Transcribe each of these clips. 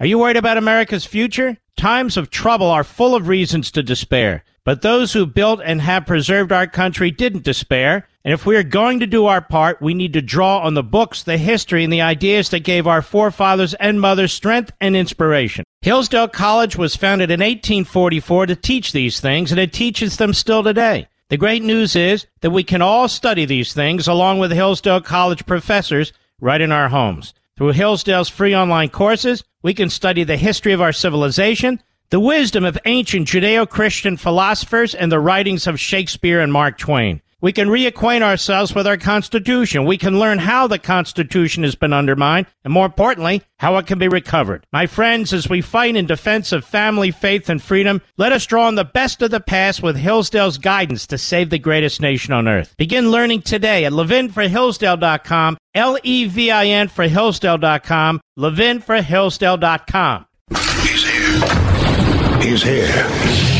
Are you worried about America's future? Times of trouble are full of reasons to despair. But those who built and have preserved our country didn't despair. And if we are going to do our part, we need to draw on the books, the history, and the ideas that gave our forefathers and mothers strength and inspiration. Hillsdale College was founded in 1844 to teach these things, and it teaches them still today. The great news is that we can all study these things along with Hillsdale College professors right in our homes. Through Hillsdale's free online courses, we can study the history of our civilization, the wisdom of ancient Judeo Christian philosophers, and the writings of Shakespeare and Mark Twain. We can reacquaint ourselves with our Constitution. We can learn how the Constitution has been undermined, and more importantly, how it can be recovered. My friends, as we fight in defense of family, faith, and freedom, let us draw on the best of the past with Hillsdale's guidance to save the greatest nation on earth. Begin learning today at levinforhillsdale.com, L-E-V-I-N for Hillsdale.com, levinforhillsdale.com. He's here. He's here.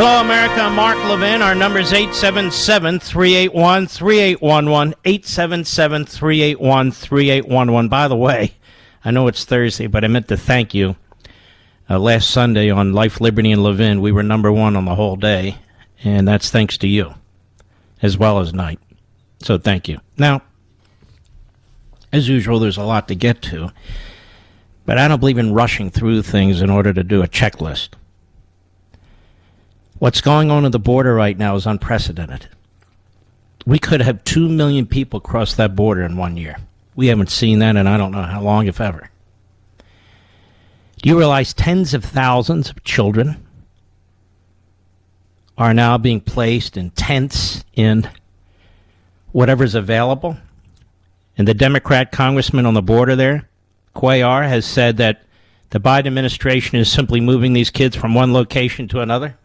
Hello, America. Mark Levin. Our number is 877 381 3811. 877 381 3811. By the way, I know it's Thursday, but I meant to thank you. Uh, last Sunday on Life, Liberty, and Levin, we were number one on the whole day, and that's thanks to you, as well as Night. So thank you. Now, as usual, there's a lot to get to, but I don't believe in rushing through things in order to do a checklist. What's going on at the border right now is unprecedented. We could have 2 million people cross that border in one year. We haven't seen that in I don't know how long, if ever. Do you realize tens of thousands of children are now being placed in tents in whatever's available? And the Democrat congressman on the border there, Cuellar, has said that the Biden administration is simply moving these kids from one location to another.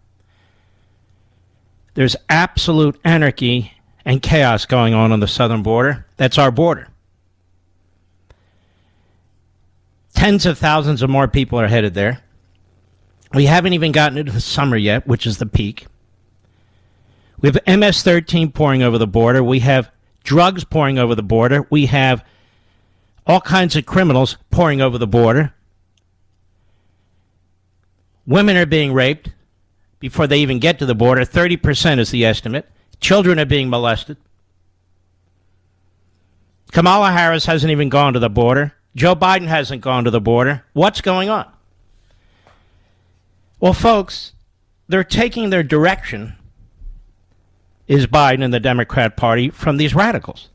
There's absolute anarchy and chaos going on on the southern border. That's our border. Tens of thousands of more people are headed there. We haven't even gotten into the summer yet, which is the peak. We have MS 13 pouring over the border. We have drugs pouring over the border. We have all kinds of criminals pouring over the border. Women are being raped before they even get to the border. 30% is the estimate. Children are being molested. Kamala Harris hasn't even gone to the border. Joe Biden hasn't gone to the border. What's going on? Well, folks, they're taking their direction, is Biden and the Democrat Party, from these radicals.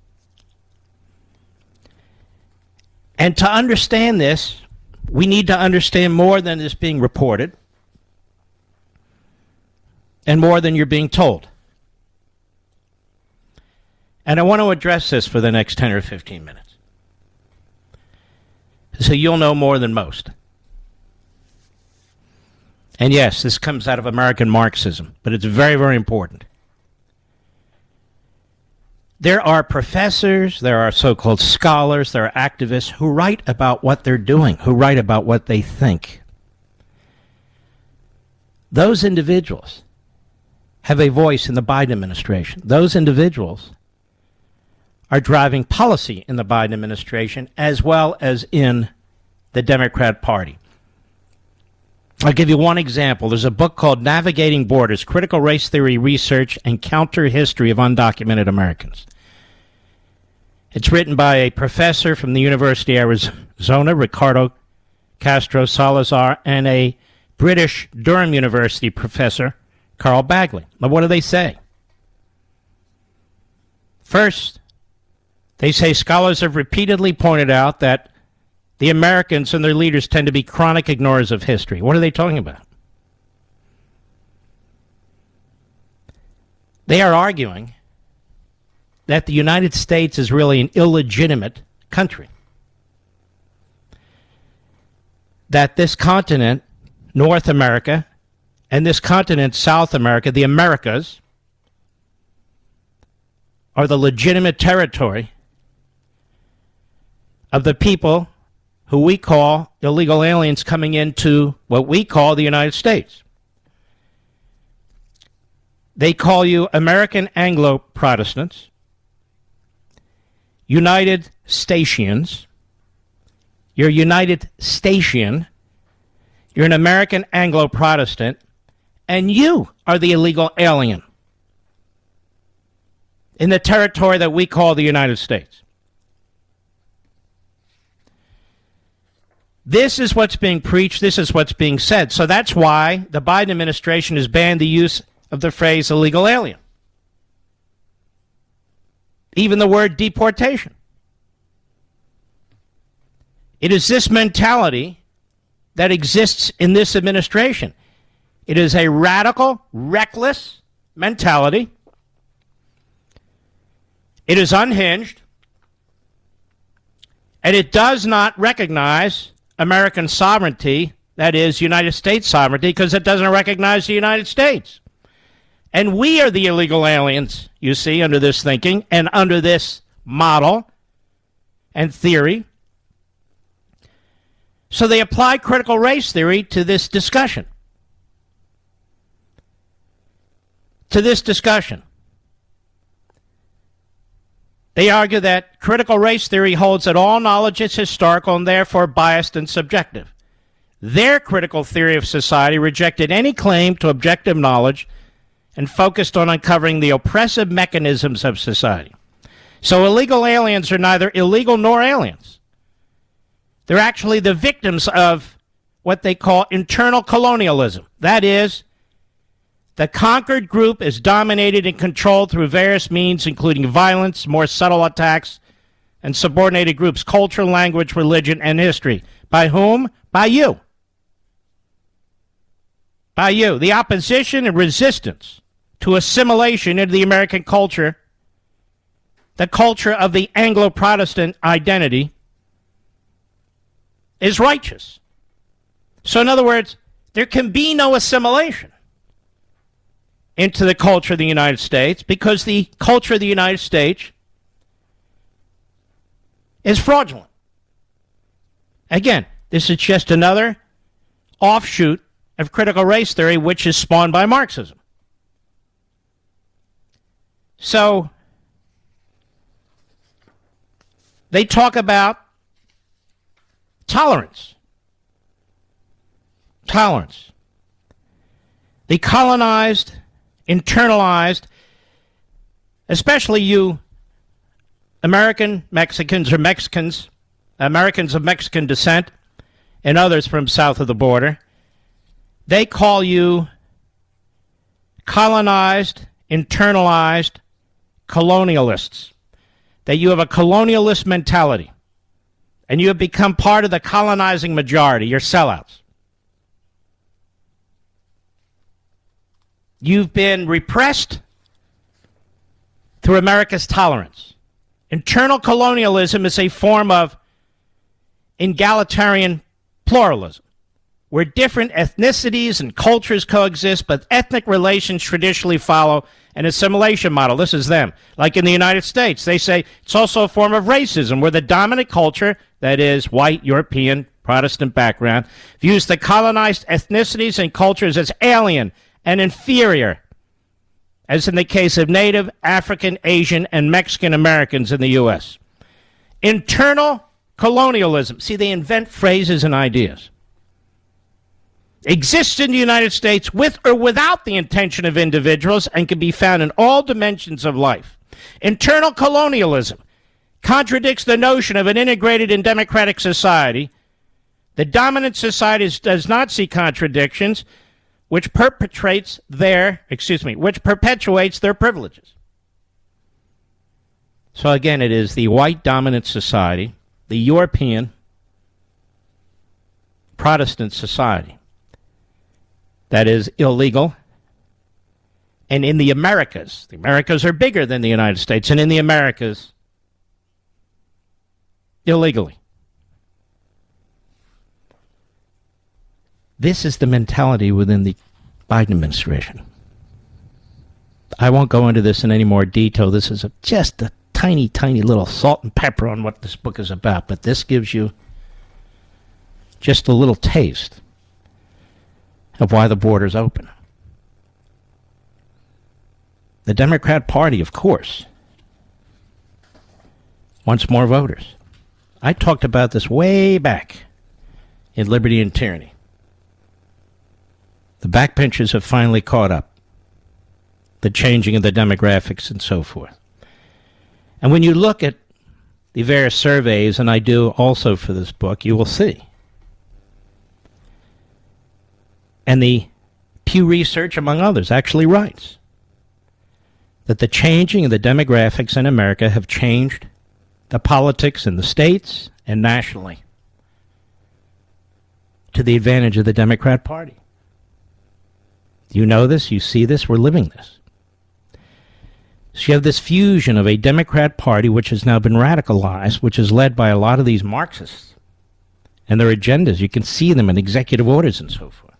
And to understand this, we need to understand more than is being reported and more than you're being told. And I want to address this for the next 10 or 15 minutes. So you'll know more than most. And yes, this comes out of American Marxism, but it's very, very important. There are professors, there are so called scholars, there are activists who write about what they're doing, who write about what they think. Those individuals have a voice in the Biden administration. Those individuals are driving policy in the Biden administration as well as in the Democrat Party. I'll give you one example. There's a book called Navigating Borders Critical Race Theory Research and Counter History of Undocumented Americans. It's written by a professor from the University of Arizona, Ricardo Castro Salazar, and a British Durham University professor, Carl Bagley. Now, what do they say? First, they say scholars have repeatedly pointed out that the Americans and their leaders tend to be chronic ignorers of history. What are they talking about? They are arguing that the United States is really an illegitimate country. That this continent, North America, and this continent, South America, the Americas, are the legitimate territory of the people who we call illegal aliens coming into what we call the United States. They call you American Anglo Protestants, United Statians. You're a United Station. You're an American Anglo Protestant, and you are the illegal alien in the territory that we call the United States. This is what's being preached. This is what's being said. So that's why the Biden administration has banned the use of the phrase illegal alien. Even the word deportation. It is this mentality that exists in this administration. It is a radical, reckless mentality. It is unhinged. And it does not recognize American sovereignty, that is, United States sovereignty, because it doesn't recognize the United States. And we are the illegal aliens, you see, under this thinking and under this model and theory. So they apply critical race theory to this discussion. To this discussion. They argue that critical race theory holds that all knowledge is historical and therefore biased and subjective. Their critical theory of society rejected any claim to objective knowledge and focused on uncovering the oppressive mechanisms of society. So illegal aliens are neither illegal nor aliens. They're actually the victims of what they call internal colonialism. That is, the conquered group is dominated and controlled through various means, including violence, more subtle attacks, and subordinated groups, culture, language, religion, and history. By whom? By you. By you. The opposition and resistance to assimilation into the American culture, the culture of the Anglo Protestant identity, is righteous. So, in other words, there can be no assimilation into the culture of the United States because the culture of the United States is fraudulent. Again, this is just another offshoot of critical race theory, which is spawned by Marxism. So, they talk about tolerance. Tolerance. The colonized internalized, especially you American Mexicans or Mexicans, Americans of Mexican descent, and others from south of the border. They call you colonized, internalized colonialists. That you have a colonialist mentality. And you have become part of the colonizing majority. You're sellouts. You've been repressed through America's tolerance. Internal colonialism is a form of egalitarian pluralism, where different ethnicities and cultures coexist, but ethnic relations traditionally follow an assimilation model. This is them. Like in the United States, they say it's also a form of racism, where the dominant culture, that is, white, European, Protestant background, views the colonized ethnicities and cultures as alien and inferior as in the case of Native, African, Asian, and Mexican Americans in the U.S. Internal colonialism. See, they invent phrases and ideas. Exists in the United States with or without the intention of individuals and can be found in all dimensions of life. Internal colonialism contradicts the notion of an integrated and democratic society. The dominant society does not see contradictions, which perpetrates their, excuse me, which perpetuates their privileges. So again, it is the white dominant society, the European Protestant society that is illegal. And in the Americas, the Americas are bigger than the United States, and in the Americas, illegally. This is the mentality within the Biden administration. I won't go into this in any more detail. This is a, just a tiny, tiny little salt and pepper on what this book is about, but this gives you just a little taste of why the border's open. The Democrat Party, of course, wants more voters. I talked about this way back in Liberty and Tyranny. The backbenchers have finally caught up. The changing of the demographics and so forth. And when you look at the various surveys, and I do also for this book, you will see. And the Pew Research, among others, actually writes that the changing of the demographics in America have changed the politics in the states and nationally to the advantage of the Democrat Party. You know this, you see this, we're living this. So you have this fusion of a Democrat Party which has now been radicalized, which is led by a lot of these Marxists and their agendas. You can see them in executive orders and so forth.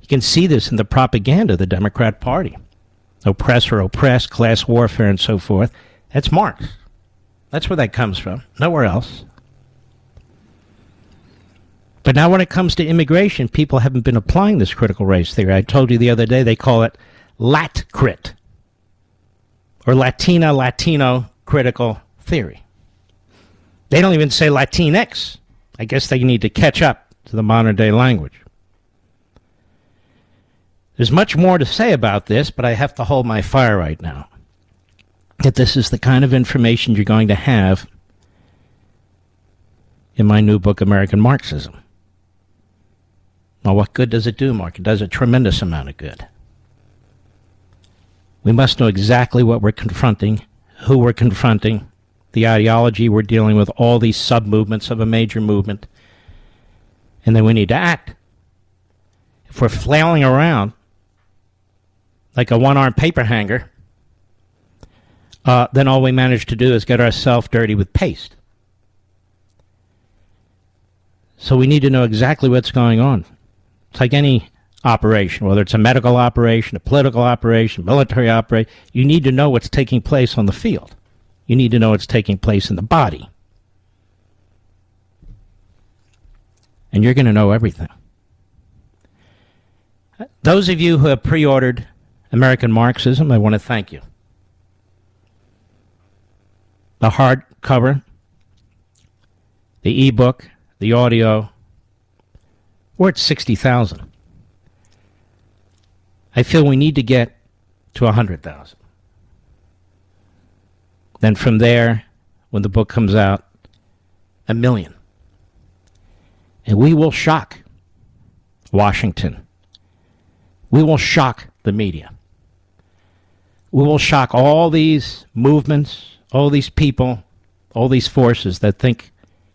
You can see this in the propaganda of the Democrat Party oppress or oppress, class warfare, and so forth. That's Marx. That's where that comes from. Nowhere else. But now, when it comes to immigration, people haven't been applying this critical race theory. I told you the other day they call it LatCrit, or Latina Latino critical theory. They don't even say Latinx. I guess they need to catch up to the modern day language. There's much more to say about this, but I have to hold my fire right now. That this is the kind of information you're going to have in my new book, American Marxism. Well, what good does it do, Mark? It does a tremendous amount of good. We must know exactly what we're confronting, who we're confronting, the ideology we're dealing with, all these sub movements of a major movement, and then we need to act. If we're flailing around like a one armed paper hanger, uh, then all we manage to do is get ourselves dirty with paste. So we need to know exactly what's going on. Like any operation, whether it's a medical operation, a political operation, military operation, you need to know what's taking place on the field. You need to know what's taking place in the body. And you're going to know everything. Those of you who have pre ordered American Marxism, I want to thank you. The hardcover, the ebook, the audio, we're at 60,000. I feel we need to get to 100,000. Then from there, when the book comes out, a million. And we will shock Washington. We will shock the media. We will shock all these movements, all these people, all these forces that think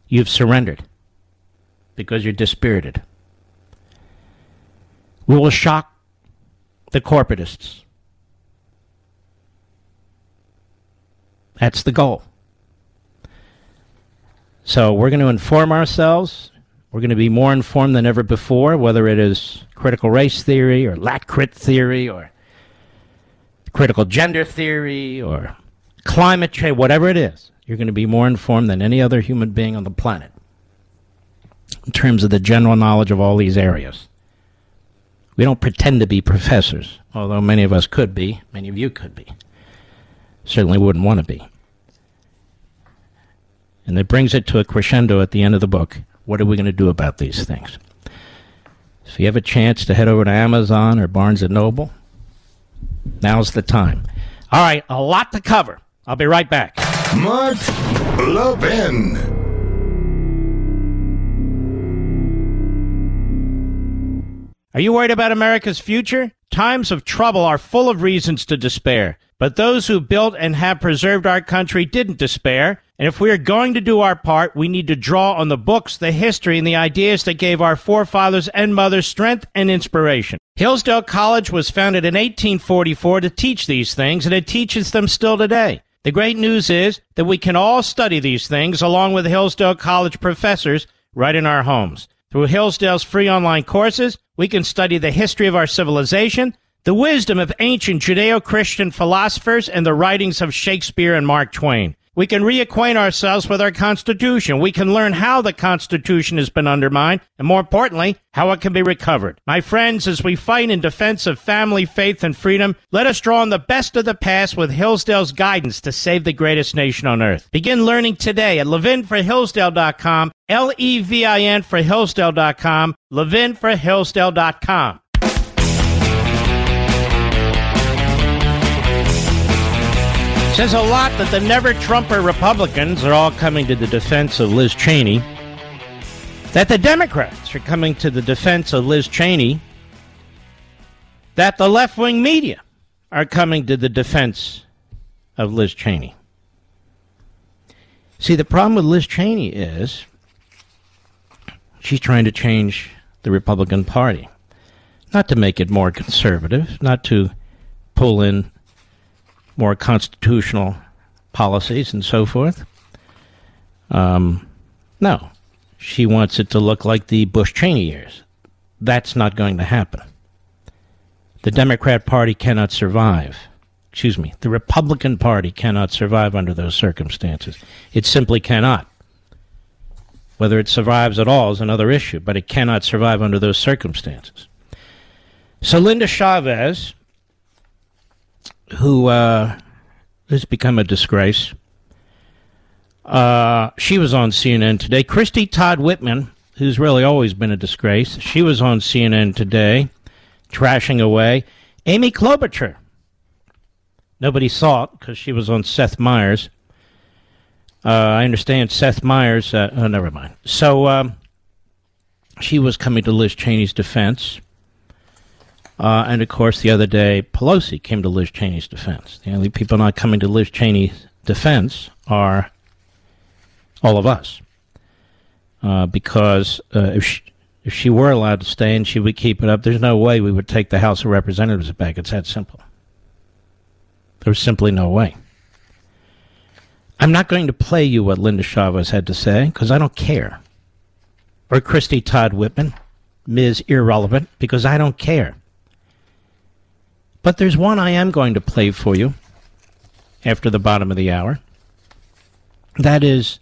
you've surrendered because you're dispirited. Will shock the corporatists. That's the goal. So we're going to inform ourselves. We're going to be more informed than ever before, whether it is critical race theory or LatCrit theory or critical gender theory or climate change, whatever it is. You're going to be more informed than any other human being on the planet in terms of the general knowledge of all these areas We don't pretend to be professors, although many of us could be, many of you could be. Certainly wouldn't want to be. And it brings it to a crescendo at the end of the book. What are we going to do about these things? If you have a chance to head over to Amazon or Barnes & Noble, now's the time. All right, a lot to cover. I'll be right back. Mark Levin. Are you worried about America's future? Times of trouble are full of reasons to despair. But those who built and have preserved our country didn't despair. And if we are going to do our part, we need to draw on the books, the history, and the ideas that gave our forefathers and mothers strength and inspiration. Hillsdale College was founded in 1844 to teach these things, and it teaches them still today. The great news is that we can all study these things along with Hillsdale College professors right in our homes. Through Hillsdale's free online courses, we can study the history of our civilization, the wisdom of ancient Judeo Christian philosophers, and the writings of Shakespeare and Mark Twain. We can reacquaint ourselves with our Constitution. We can learn how the Constitution has been undermined, and more importantly, how it can be recovered. My friends, as we fight in defense of family, faith, and freedom, let us draw on the best of the past with Hillsdale's guidance to save the greatest nation on earth. Begin learning today at levinforhillsdale.com, L-E-V-I-N for Hillsdale.com, levinforhillsdale.com. Says a lot that the never Trumper Republicans are all coming to the defense of Liz Cheney. That the Democrats are coming to the defense of Liz Cheney. That the left wing media are coming to the defense of Liz Cheney. See, the problem with Liz Cheney is she's trying to change the Republican Party. Not to make it more conservative, not to pull in more constitutional policies and so forth. Um, no, she wants it to look like the Bush Cheney years. That's not going to happen. The Democrat Party cannot survive. Excuse me, the Republican Party cannot survive under those circumstances. It simply cannot. Whether it survives at all is another issue, but it cannot survive under those circumstances. So Linda Chavez, who uh, has become a disgrace. Uh, she was on CNN today. Christie Todd Whitman, who's really always been a disgrace, she was on CNN today, trashing away. Amy Klobuchar. Nobody saw it because she was on Seth Meyers. Uh, I understand Seth Meyers. Uh, oh, never mind. So um, she was coming to Liz Cheney's defense. Uh, and of course, the other day, Pelosi came to Liz Cheney's defense. The only people not coming to Liz Cheney's defense are all of us. Uh, because uh, if, she, if she were allowed to stay and she would keep it up, there's no way we would take the House of Representatives back. It's that simple. There's simply no way. I'm not going to play you what Linda Chavez had to say because I don't care. Or Christie Todd Whitman, Ms. Irrelevant, because I don't care. But there's one I am going to play for you after the bottom of the hour. That is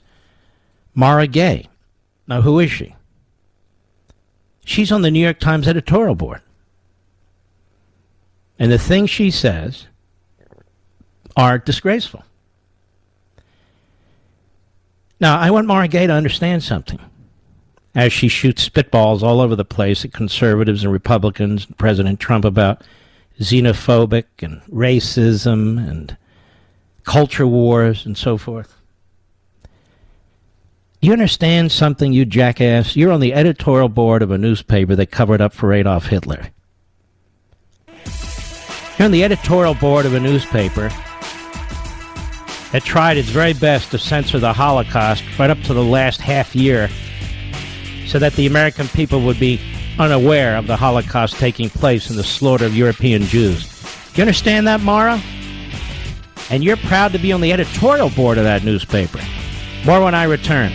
Mara Gay. Now, who is she? She's on the New York Times editorial board. And the things she says are disgraceful. Now, I want Mara Gay to understand something as she shoots spitballs all over the place at conservatives and Republicans and President Trump about xenophobic and racism and culture wars and so forth. You understand something, you jackass? You're on the editorial board of a newspaper that covered up for Adolf Hitler. You're on the editorial board of a newspaper that tried its very best to censor the Holocaust right up to the last half year so that the American people would be unaware of the Holocaust taking place and the slaughter of European Jews. Do you understand that, Mara? And you're proud to be on the editorial board of that newspaper. More when I return.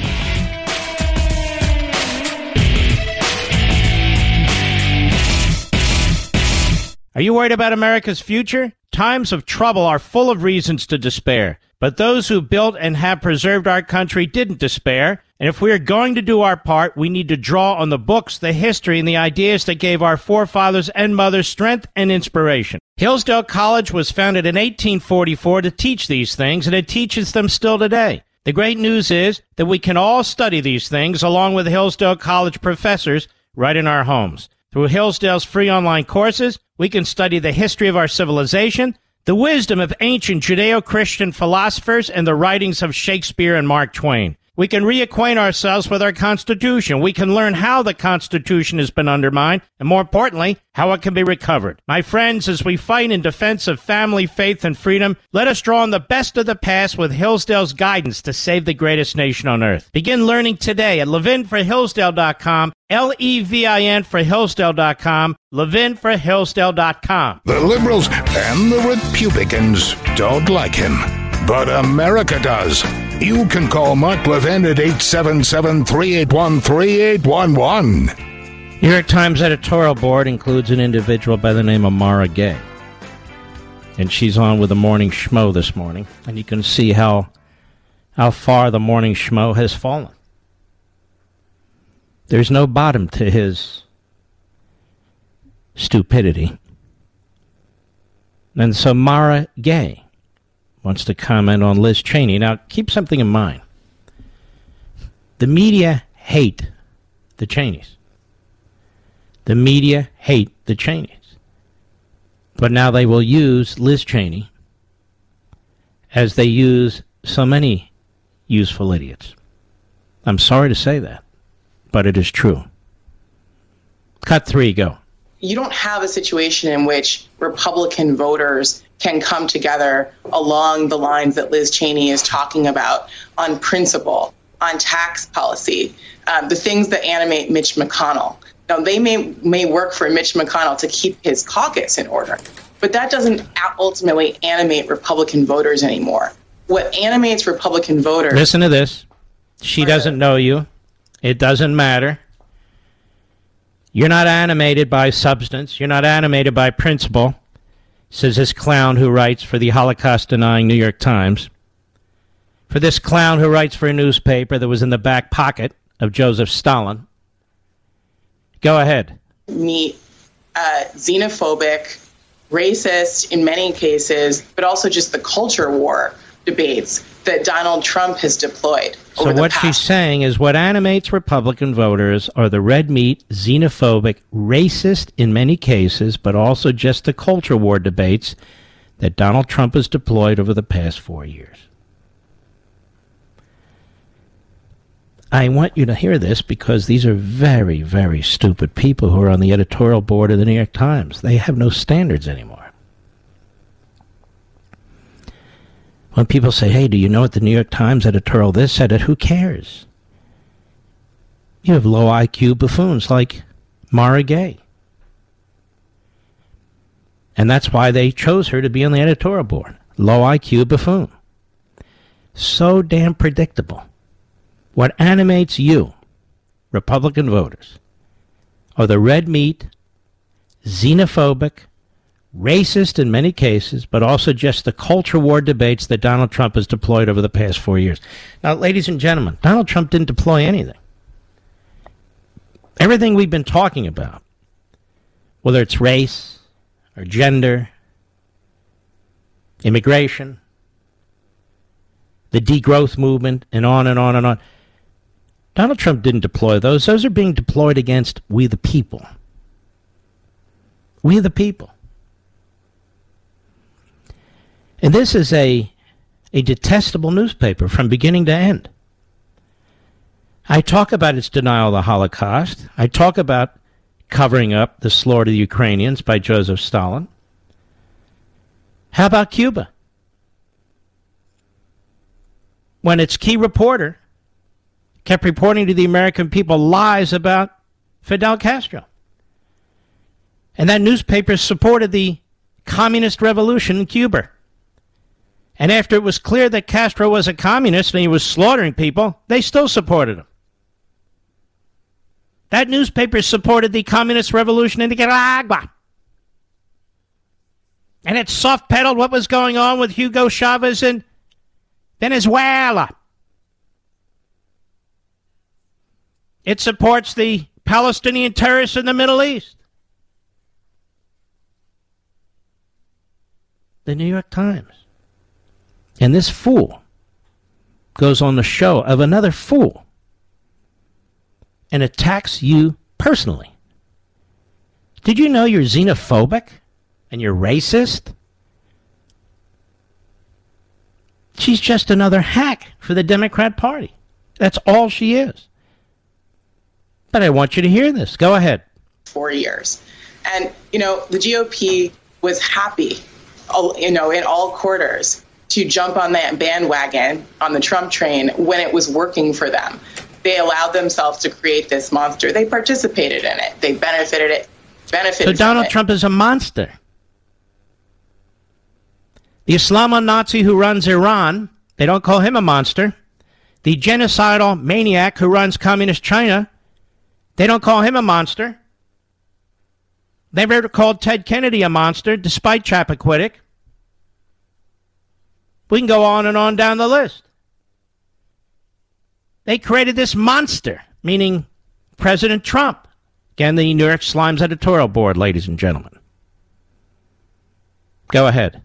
Are you worried about America's future? Times of trouble are full of reasons to despair. But those who built and have preserved our country didn't despair. And if we are going to do our part, we need to draw on the books, the history, and the ideas that gave our forefathers and mothers strength and inspiration. Hillsdale College was founded in 1844 to teach these things, and it teaches them still today. The great news is that we can all study these things along with Hillsdale College professors right in our homes. Through Hillsdale's free online courses, we can study the history of our civilization, the wisdom of ancient Judeo Christian philosophers, and the writings of Shakespeare and Mark Twain. We can reacquaint ourselves with our Constitution. We can learn how the Constitution has been undermined, and more importantly, how it can be recovered. My friends, as we fight in defense of family, faith, and freedom, let us draw on the best of the past with Hillsdale's guidance to save the greatest nation on earth. Begin learning today at levinforhillsdale.com, L-E-V-I-N for Hillsdale.com, levinforhillsdale.com. The liberals and the Republicans don't like him, but America does. You can call Mark Levin at 877 381 3811. New York Times editorial board includes an individual by the name of Mara Gay. And she's on with the morning schmo this morning. And you can see how how far the morning schmo has fallen. There's no bottom to his stupidity. And so Mara Gay wants to comment on Liz Cheney. Now, keep something in mind. The media hate the Cheneys. The media hate the Cheneys. But now they will use Liz Cheney as they use so many useful idiots. I'm sorry to say that, but it is true. Cut three, go. You don't have a situation in which Republican voters can come together along the lines that Liz Cheney is talking about on principle, on tax policy, um, the things that animate Mitch McConnell. Now, they may, may work for Mitch McConnell to keep his caucus in order, but that doesn't ultimately animate Republican voters anymore. What animates Republican voters. Listen to this. She doesn't know you. It doesn't matter. You're not animated by substance. You're not animated by principle says this clown who writes for the Holocaust denying New York Times. For this clown who writes for a newspaper that was in the back pocket of Joseph Stalin. Go ahead. Meet uh, xenophobic, racist in many cases, but also just the culture war debates that Donald Trump has deployed. So what she's saying is what animates Republican voters are the red meat, xenophobic, racist in many cases, but also just the culture war debates that Donald Trump has deployed over the past four years. I want you to hear this because these are very, very stupid people who are on the editorial board of the New York Times. They have no standards anymore. When people say, hey, do you know what the New York Times editorial this said it? Who cares? You have low IQ buffoons like Mara Gay. And that's why they chose her to be on the editorial board. Low IQ buffoon. So damn predictable. What animates you, Republican voters, are the red meat, xenophobic, racist in many cases, but also just the culture war debates that Donald Trump has deployed over the past four years. Now, ladies and gentlemen, Donald Trump didn't deploy anything. Everything we've been talking about, whether it's race or gender, immigration, the degrowth movement, and on and on and on. Donald Trump didn't deploy those. Those are being deployed against we the people. We the people. And this is a, a detestable newspaper from beginning to end. I talk about its denial of the Holocaust. I talk about covering up the slaughter of the Ukrainians by Joseph Stalin. How about Cuba? When its key reporter kept reporting to the American people lies about Fidel Castro. And that newspaper supported the communist revolution in Cuba. And after it was clear that Castro was a communist and he was slaughtering people, they still supported him. That newspaper supported the communist revolution in Nicaragua. And it soft pedaled what was going on with Hugo Chavez in Venezuela. It supports the Palestinian terrorists in the Middle East. The New York Times. And this fool goes on the show of another fool and attacks you personally. Did you know you're xenophobic and you're racist? She's just another hack for the Democrat Party. That's all she is. But I want you to hear this. Go ahead. Four years. And, you know, the GOP was happy, you know, in all quarters to jump on that bandwagon on the Trump train when it was working for them. They allowed themselves to create this monster. They participated in it. They benefited it. Benefited so Donald. Trump is a monster. The Islamo Nazi who runs Iran, they don't call him a monster. The genocidal maniac who runs communist China, they don't call him a monster. They've never called Ted Kennedy a monster, despite Chappaquiddick. We can go on and on down the list. They created this monster, meaning President Trump. Again, the New York Slimes editorial board, ladies and gentlemen. Go ahead.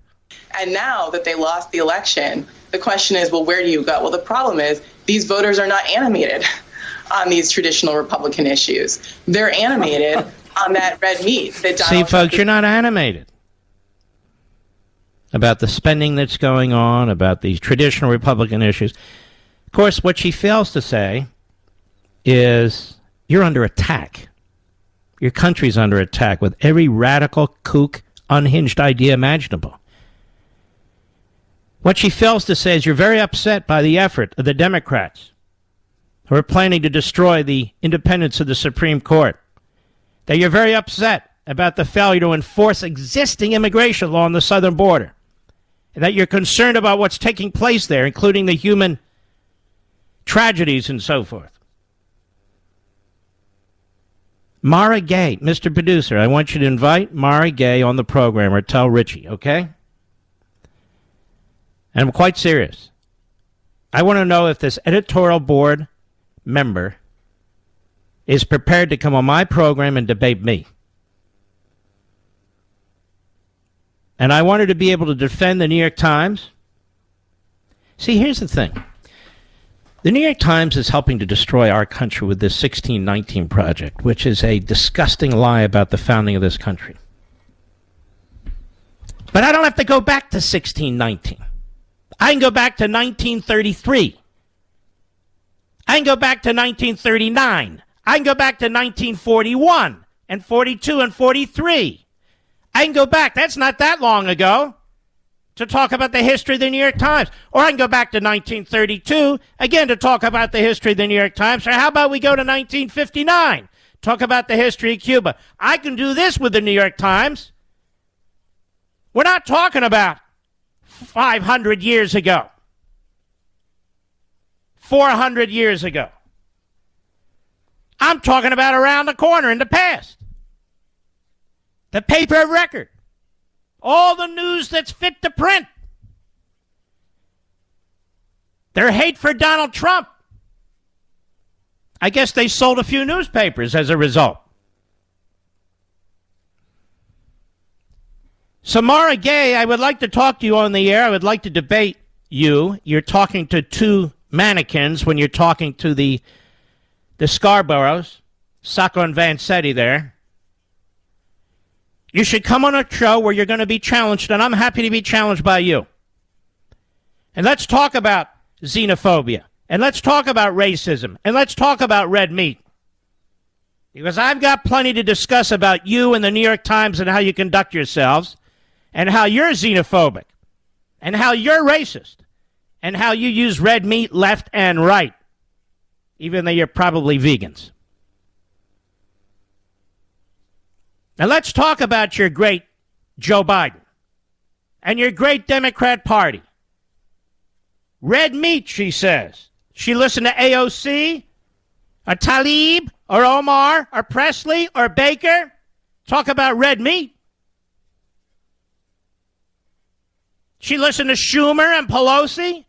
And now that they lost the election, the question is well, where do you go? Well, the problem is these voters are not animated on these traditional Republican issues. They're animated on that red meat that Donald See, folks, you're not animated about the spending that's going on, about these traditional Republican issues. Of course, what she fails to say is you're under attack. Your country's under attack with every radical, kook, unhinged idea imaginable. What she fails to say is you're very upset by the effort of the Democrats who are planning to destroy the independence of the Supreme Court. That you're very upset about the failure to enforce existing immigration law on the southern border that you're concerned about what's taking place there, including the human tragedies and so forth. Mara Gay, Mr. Producer, I want you to invite Mara Gay on the program or tell Richie, okay? And I'm quite serious. I want to know if this editorial board member is prepared to come on my program and debate me. And I wanted to be able to defend the New York Times. See, here's the thing. The New York Times is helping to destroy our country with this 1619 project, which is a disgusting lie about the founding of this country. But I don't have to go back to 1619. I can go back to 1933. I can go back to 1939. I can go back to 1941 and 42 and 43. I can go back, that's not that long ago, to talk about the history of the New York Times. Or I can go back to 1932, again, to talk about the history of the New York Times. Or how about we go to 1959, talk about the history of Cuba? I can do this with the New York Times. We're not talking about 500 years ago, 400 years ago. I'm talking about around the corner in the past the paper record, all the news that's fit to print. Their hate for Donald Trump. I guess they sold a few newspapers as a result. Samara Gay, I would like to talk to you on the air. I would like to debate you. You're talking to two mannequins when you're talking to the the Scarboroughs, Sacco and Vanzetti there. You should come on a show where you're going to be challenged, and I'm happy to be challenged by you. And let's talk about xenophobia, and let's talk about racism, and let's talk about red meat. Because I've got plenty to discuss about you and the New York Times and how you conduct yourselves, and how you're xenophobic, and how you're racist, and how you use red meat left and right, even though you're probably vegans. Now let's talk about your great Joe Biden and your great Democrat Party. Red meat, she says. She listened to AOC, or Tlaib or Omar, or Pressley, or Baker talk about red meat. She listened to Schumer and Pelosi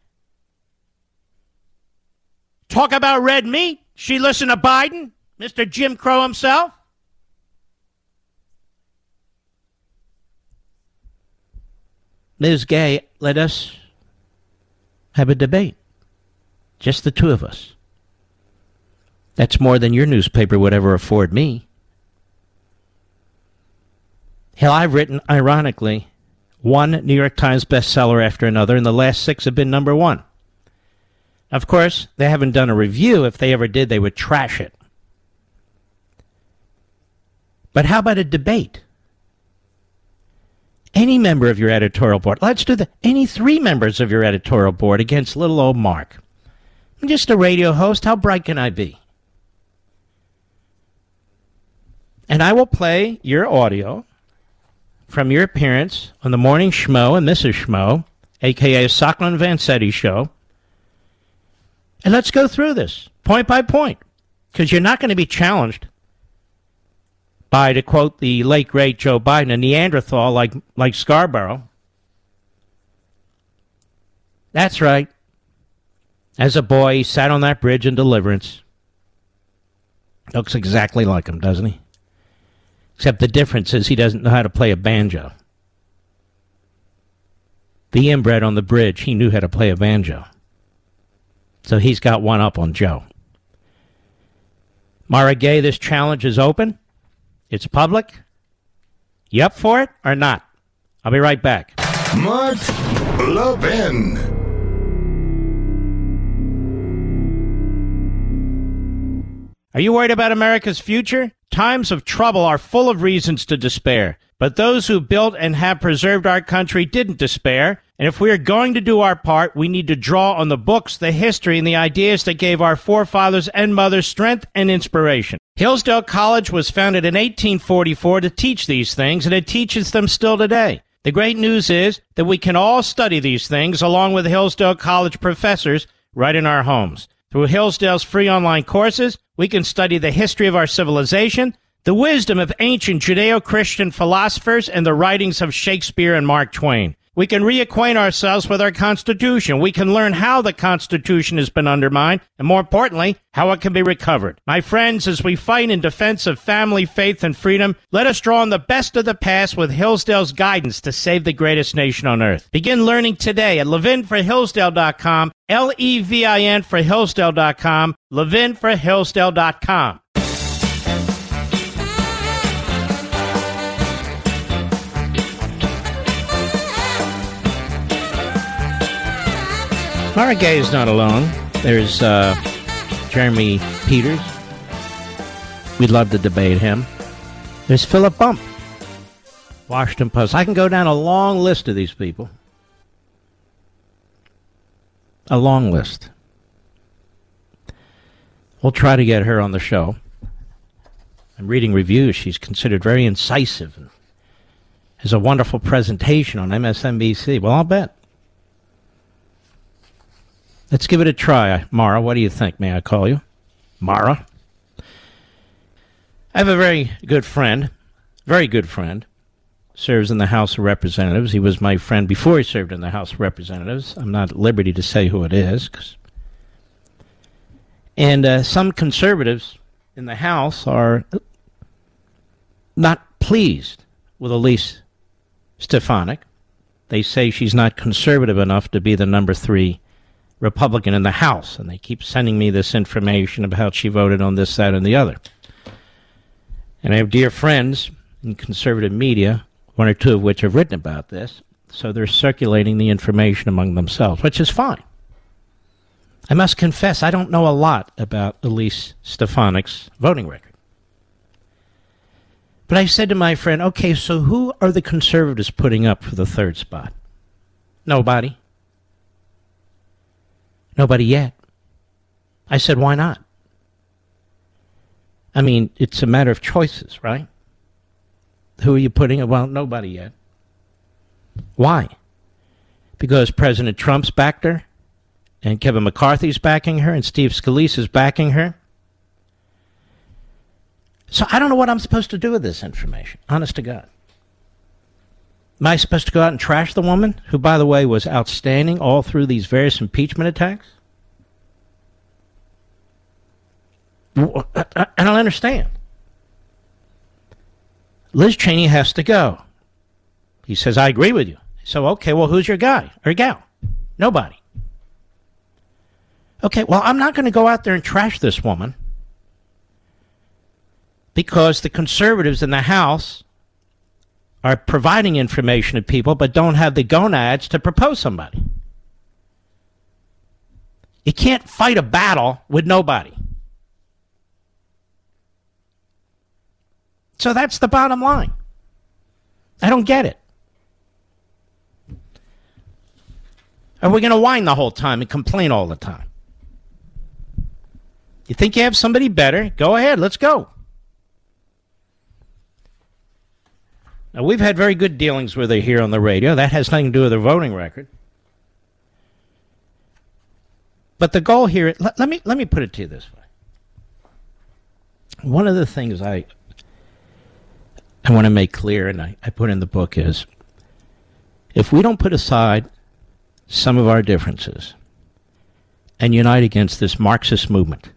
talk about red meat. She listened to Biden, Mr. Jim Crow himself. Ms. Gay, let us have a debate. Just the two of us. That's more than your newspaper would ever afford me. Hell, I've written, ironically, one New York Times bestseller after another, and the last six have been number one. Of course, they haven't done a review. If they ever did, they would trash it. But how about a debate? Any member of your editorial board, let's do the any three members of your editorial board against little old Mark. I'm just a radio host. How bright can I be? And I will play your audio from your appearance on the Morning Schmo and Mrs. Schmo, aka Socklin Vanzetti show. And let's go through this point by point, because you're not going to be challenged by, to quote the late great Joe Biden, a Neanderthal like like Scarborough. That's right. As a boy, he sat on that bridge in Deliverance. Looks exactly like him, doesn't he? Except the difference is he doesn't know how to play a banjo. The inbred on the bridge, he knew how to play a banjo. So he's got one up on Joe. Mara Gay, this challenge is open. It's public. You up for it or not? I'll be right back. Mark Levin. Are you worried about America's future? Times of trouble are full of reasons to despair. But those who built and have preserved our country didn't despair. And if we are going to do our part, we need to draw on the books, the history, and the ideas that gave our forefathers and mothers strength and inspiration. Hillsdale College was founded in 1844 to teach these things, and it teaches them still today. The great news is that we can all study these things along with Hillsdale College professors right in our homes. Through Hillsdale's free online courses, we can study the history of our civilization, the wisdom of ancient Judeo Christian philosophers, and the writings of Shakespeare and Mark Twain. We can reacquaint ourselves with our Constitution. We can learn how the Constitution has been undermined, and more importantly, how it can be recovered. My friends, as we fight in defense of family, faith, and freedom, let us draw on the best of the past with Hillsdale's guidance to save the greatest nation on earth. Begin learning today at levinforhillsdale.com, L-E-V-I-N for Hillsdale.com, levinforhillsdale.com. Mara Gay is not alone. There's uh, Jeremy Peters. We'd love to debate him. There's Philip Bump, Washington Post. I can go down a long list of these people. A long list. We'll try to get her on the show. I'm reading reviews. She's considered very incisive and has a wonderful presentation on MSNBC. Well, I'll bet. Let's give it a try. Mara, what do you think? May I call you? Mara? I have a very good friend, very good friend, serves in the House of Representatives. He was my friend before he served in the House of Representatives. I'm not at liberty to say who it is. And uh, some conservatives in the House are not pleased with Elise Stefanik. They say she's not conservative enough to be the number three Republican in the House, and they keep sending me this information about how she voted on this, that, and the other. And I have dear friends in conservative media, one or two of which have written about this, so they're circulating the information among themselves, which is fine. I must confess, I don't know a lot about Elise Stefanik's voting record. But I said to my friend, okay, so who are the conservatives putting up for the third spot? Nobody. Nobody yet. I said, why not? I mean, it's a matter of choices, right? Who are you putting? Well, nobody yet. Why? Because President Trump's backed her, and Kevin McCarthy's backing her, and Steve Scalise is backing her. So I don't know what I'm supposed to do with this information, honest to God. Am I supposed to go out and trash the woman, who, by the way, was outstanding all through these various impeachment attacks? I don't understand. Liz Cheney has to go. He says, I agree with you. So, okay, well, who's your guy or gal? Nobody. Okay, well, I'm not going to go out there and trash this woman because the conservatives in the House are providing information to people but don't have the gonads to propose somebody. You can't fight a battle with nobody. So that's the bottom line. I don't get it. Are we going to whine the whole time and complain all the time? You think you have somebody better? Go ahead, let's go. Now, we've had very good dealings with her here on the radio. That has nothing to do with her voting record. But the goal here, let, let, me, let me put it to you this way. One of the things I, I want to make clear, and I, I put in the book, is if we don't put aside some of our differences and unite against this Marxist movement,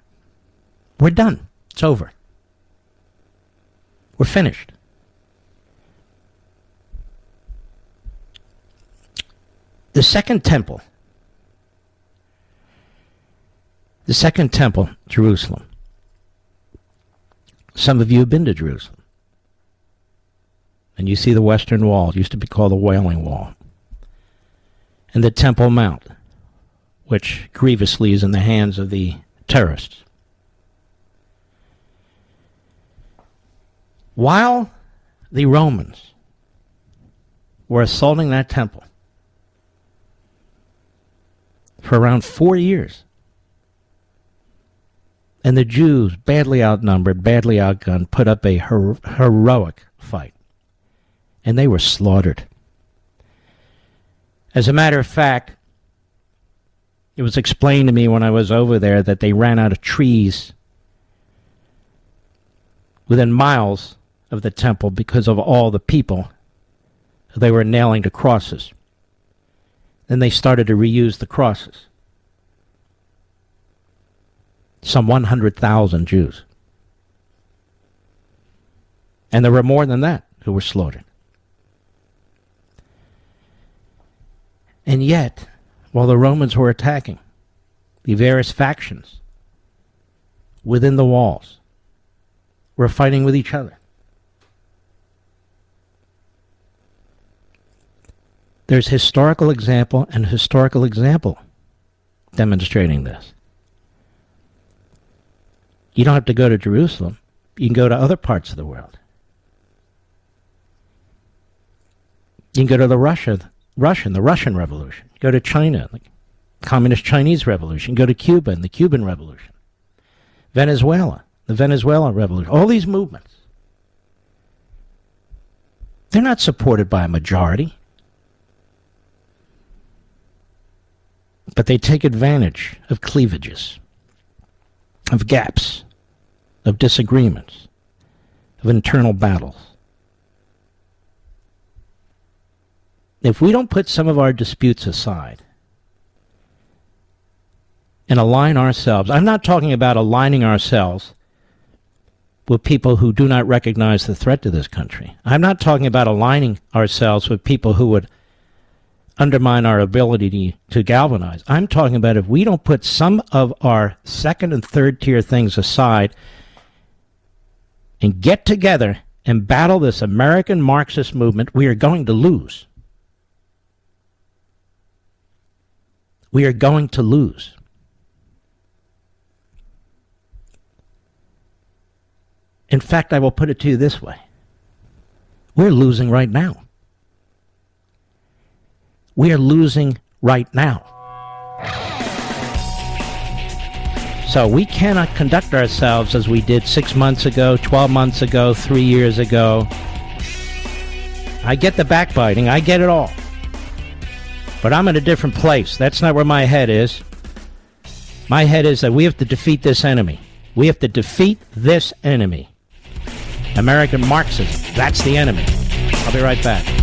we're done. It's over. We're finished. The second temple, the second temple, Jerusalem. Some of you have been to Jerusalem. And you see the Western Wall. It used to be called the Wailing Wall. And the Temple Mount, which grievously is in the hands of the terrorists. While the Romans were assaulting that temple, for around four years. And the Jews, badly outnumbered, badly outgunned, put up a her- heroic fight. And they were slaughtered. As a matter of fact, it was explained to me when I was over there that they ran out of trees within miles of the temple because of all the people they were nailing to crosses. Then they started to reuse the crosses. Some 100,000 Jews. And there were more than that who were slaughtered. And yet, while the Romans were attacking, the various factions within the walls were fighting with each other. There's historical example and historical example demonstrating this. You don't have to go to Jerusalem. You can go to other parts of the world. You can go to the Russia, Russian, the Russian Revolution. Go to China, the Communist Chinese Revolution. Go to Cuba and the Cuban Revolution. Venezuela, the Venezuelan Revolution. All these movements. They're not supported by a majority. But they take advantage of cleavages, of gaps, of disagreements, of internal battles. If we don't put some of our disputes aside and align ourselves, I'm not talking about aligning ourselves with people who do not recognize the threat to this country. I'm not talking about aligning ourselves with people who would undermine our ability to, galvanize. I'm talking about if we don't put some of our second and third tier things aside and get together and battle this American Marxist movement, we are going to lose. We are going to lose. In fact, I will put it to you this way we're losing right now we are losing right now. So we cannot conduct ourselves as we did six months ago, 12 months ago, three years ago. I get the backbiting, I get it all. But I'm in a different place. That's not where my head is. My head is that we have to defeat this enemy. We have to defeat this enemy. American Marxism. That's the enemy. I'll be right back.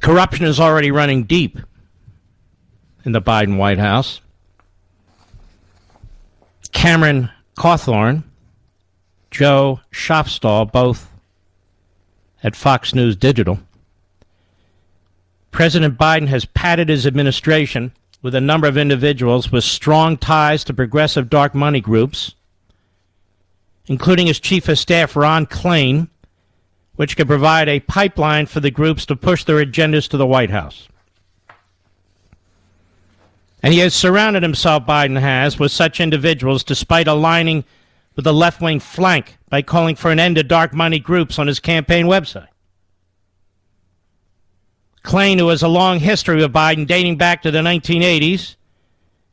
Corruption is already running deep in the Biden White House. Cameron Cawthorne, Joe Schoffstall, both at Fox News Digital. President Biden has padded his administration with a number of individuals with strong ties to progressive dark money groups, including his chief of staff, Ron Klain, which could provide a pipeline for the groups to push their agendas to the White House. And he has surrounded himself, Biden has, with such individuals despite aligning with the left wing flank by calling for an end to dark money groups on his campaign website. Klain, who has a long history with Biden dating back to the 1980s,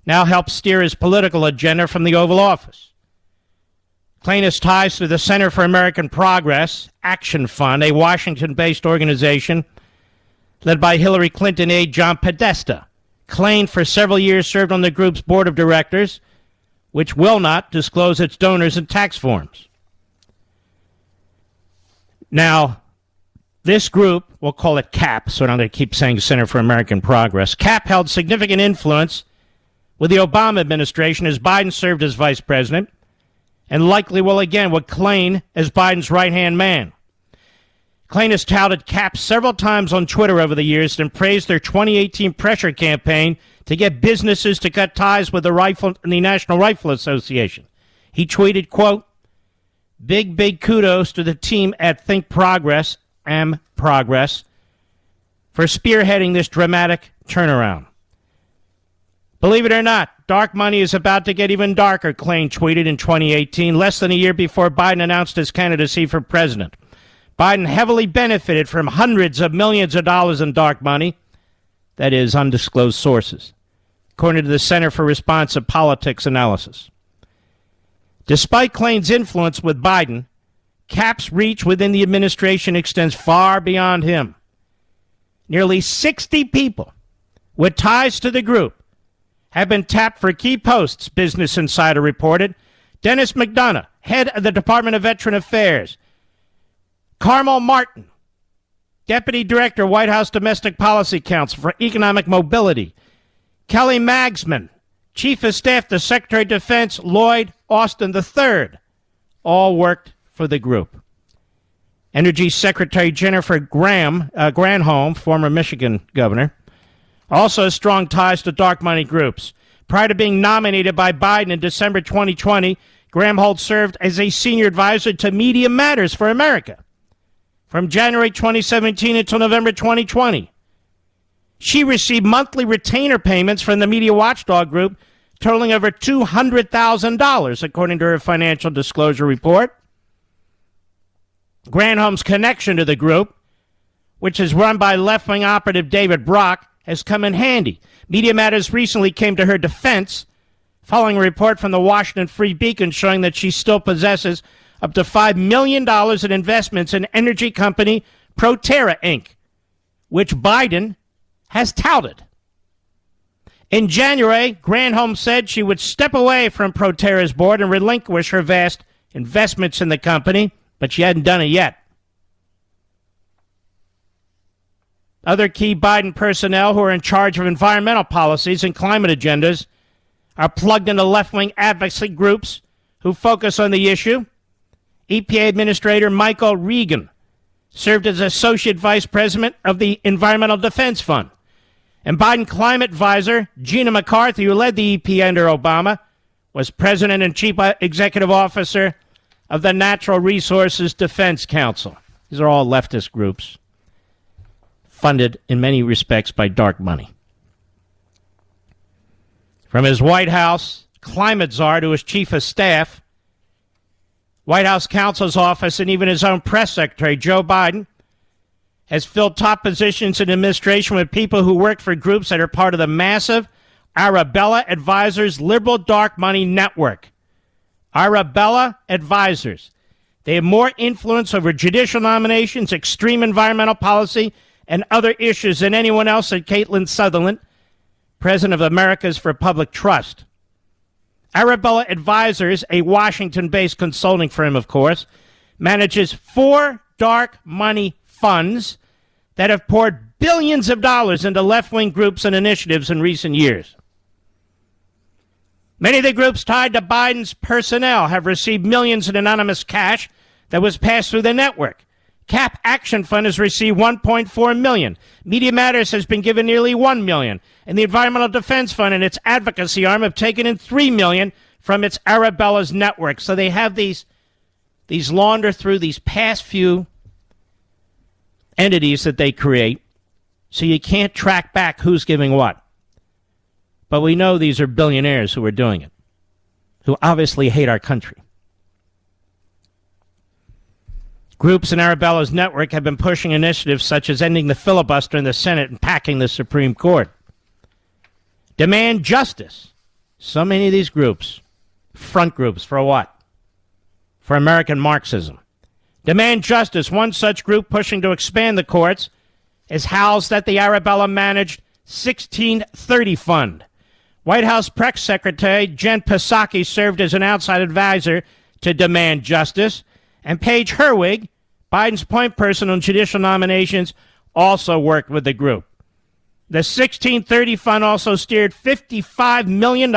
now helps steer his political agenda from the Oval Office. Plaintiff's ties to the Center for American Progress Action Fund, a Washington based organization led by Hillary Clinton aide John Podesta. Klain for several years served on the group's board of directors, which will not disclose its donors and tax forms. Now, this group, we'll call it CAP, so I'm going to keep saying Center for American Progress. CAP held significant influence with the Obama administration as Biden served as vice president and likely will again with Klain as Biden's right hand man. Klain has touted CAP several times on Twitter over the years and praised their 2018 pressure campaign to get businesses to cut ties with the, rifle, the National Rifle Association. He tweeted, quote, Big, big kudos to the team at Think Progress, M Progress, for spearheading this dramatic turnaround. Believe it or not, dark money is about to get even darker, Klain tweeted in 2018, less than a year before Biden announced his candidacy for president. Biden heavily benefited from hundreds of millions of dollars in dark money, that is, undisclosed sources, according to the Center for Responsive Politics Analysis. Despite Klain's influence with Biden, Cap's reach within the administration extends far beyond him. Nearly 60 people with ties to the group have been tapped for key posts, Business Insider reported. Denis McDonough, head of the Department of Veteran Affairs. Carmel Martin, Deputy Director, White House Domestic Policy Council for Economic Mobility. Kelly Magsamen, Chief of Staff to Secretary of Defense Lloyd Austin III, all worked for the group. Energy Secretary Jennifer Graham, uh, Granholm, former Michigan governor, also has strong ties to dark money groups. Prior to being nominated by Biden in December 2020, Granholm served as a senior advisor to Media Matters for America from January 2017 until November 2020. She received monthly retainer payments from the Media Watchdog Group totaling over $200,000, according to her financial disclosure report. Granholm's connection to the group, which is run by left wing operative David Brock, has come in handy. Media Matters recently came to her defense following a report from the Washington Free Beacon showing that she still possesses up to $5 million in investments in energy company Proterra Inc., which Biden has touted. In January, Granholm said she would step away from Proterra's board and relinquish her vast investments in the company, but she hadn't done it yet. Other key Biden personnel who are in charge of environmental policies and climate agendas are plugged into left wing advocacy groups who focus on the issue. EPA Administrator Michael Regan served as Associate Vice President of the Environmental Defense Fund. And Biden climate advisor Gina McCarthy, who led the EPA under Obama, was President and Chief Executive Officer of the Natural Resources Defense Council. These are all leftist groups funded in many respects by dark money. From his White House climate czar to his chief of staff, White House counsel's office, and even his own press secretary, Joe Biden, has filled top positions in administration with people who work for groups that are part of the massive Arabella Advisors liberal dark money network. Arabella Advisors. They have more influence over judicial nominations, extreme environmental policy, and other issues than anyone else at Caitlin Sutherland, president of Americans for Public Trust. Arabella Advisors, a Washington based consulting firm, of course, manages four dark money funds that have poured billions of dollars into left wing groups and initiatives in recent years. Many of the groups tied to Biden's personnel have received millions in anonymous cash that was passed through the network. Cap Action Fund has received 1.4 million. Media Matters has been given nearly 1 million, and the Environmental Defense Fund and its advocacy arm have taken in 3 million from its Arabella's network. So they have these these launder through these past few entities that they create. So you can't track back who's giving what. But we know these are billionaires who are doing it, who obviously hate our country. Groups in Arabella's network have been pushing initiatives such as ending the filibuster in the Senate and packing the Supreme Court. Demand justice. So many of these groups, front groups for what? For American Marxism. Demand justice. One such group pushing to expand the courts is housed at the Arabella managed 1630 Fund. White House Press Secretary Jen Psaki served as an outside advisor to demand justice. And Paige Herwig, Biden's point person on judicial nominations, also worked with the group. The 1630 fund also steered $55 million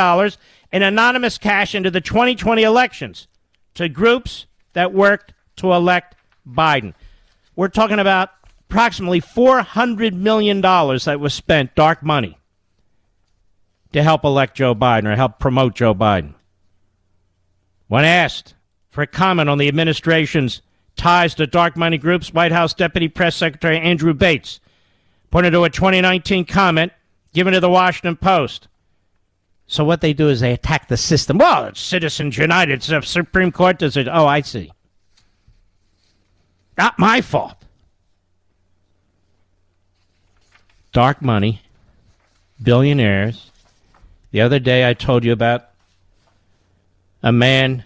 in anonymous cash into the 2020 elections to groups that worked to elect Biden. We're talking about approximately $400 million that was spent, dark money, to help elect Joe Biden or help promote Joe Biden. When asked for a comment on the administration's ties to dark money groups, White House Deputy Press Secretary Andrew Bates pointed to a 2019 comment given to the Washington Post. So what they do is they attack the system. Well, it's Citizens United. It's the Supreme Court it. Oh, I see. Not my fault. Dark money, billionaires. The other day I told you about a man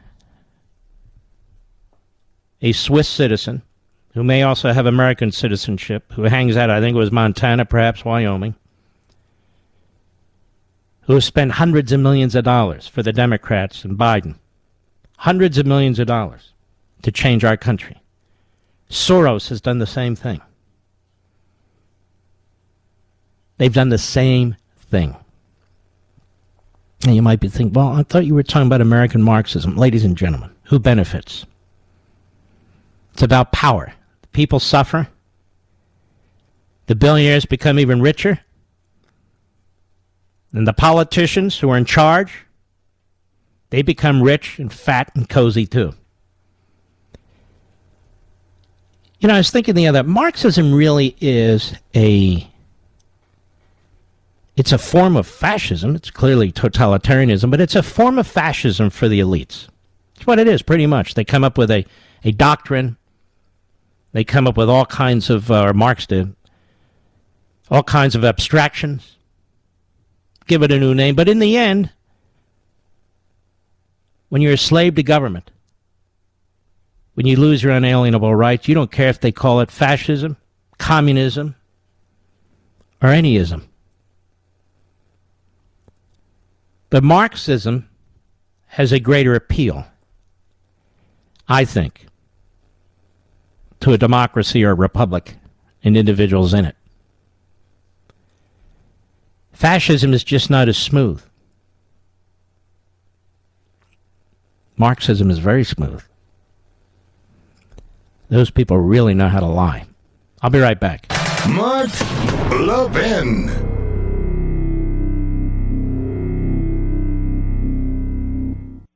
a Swiss citizen who may also have American citizenship, who hangs out, I think it was Montana, perhaps Wyoming, who has spent hundreds of millions of dollars for the Democrats and Biden. Hundreds of millions of dollars to change our country. Soros has done the same thing. They've done the same thing. And you might be thinking, well, I thought you were talking about American Marxism. Ladies and gentlemen, who benefits? It's about power. People suffer. The billionaires become even richer. And the politicians who are in charge, they become rich and fat and cozy too. You know, I was thinking the other Marxism really is a it's a form of fascism. It's clearly totalitarianism, but it's a form of fascism for the elites. It's what it is, pretty much. They come up with a, a doctrine they come up with all kinds of, uh, or Marx did, all kinds of abstractions, give it a new name. But in the end, when you're a slave to government, when you lose your unalienable rights, you don't care if they call it fascism, communism, or anyism. But Marxism has a greater appeal, I think to a democracy or a republic and individuals in it. Fascism is just not as smooth. Marxism is very smooth. Those people really know how to lie. I'll be right back. Mark Levin.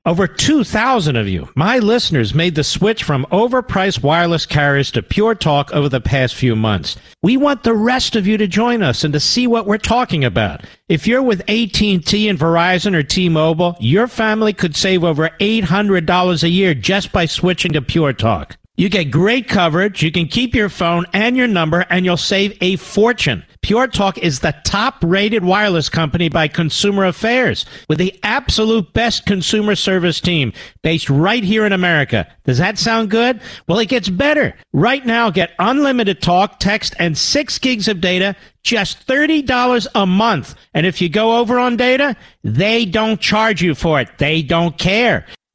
Over 2,000 of you, my listeners, made the switch from overpriced wireless carriers to Pure Talk over the past few months. We want the rest of you to join us and to see what we're talking about. If you're with AT&T and Verizon or T-Mobile, your family could save over $800 a year just by switching to Pure Talk. You get great coverage, you can keep your phone and your number, and you'll save a fortune. Pure Talk is the top rated wireless company by Consumer Affairs with the absolute best consumer service team based right here in America. Does that sound good? Well, it gets better. Right now, get unlimited talk, text, and six gigs of data, just $30 a month. And if you go over on data, they don't charge you for it. They don't care.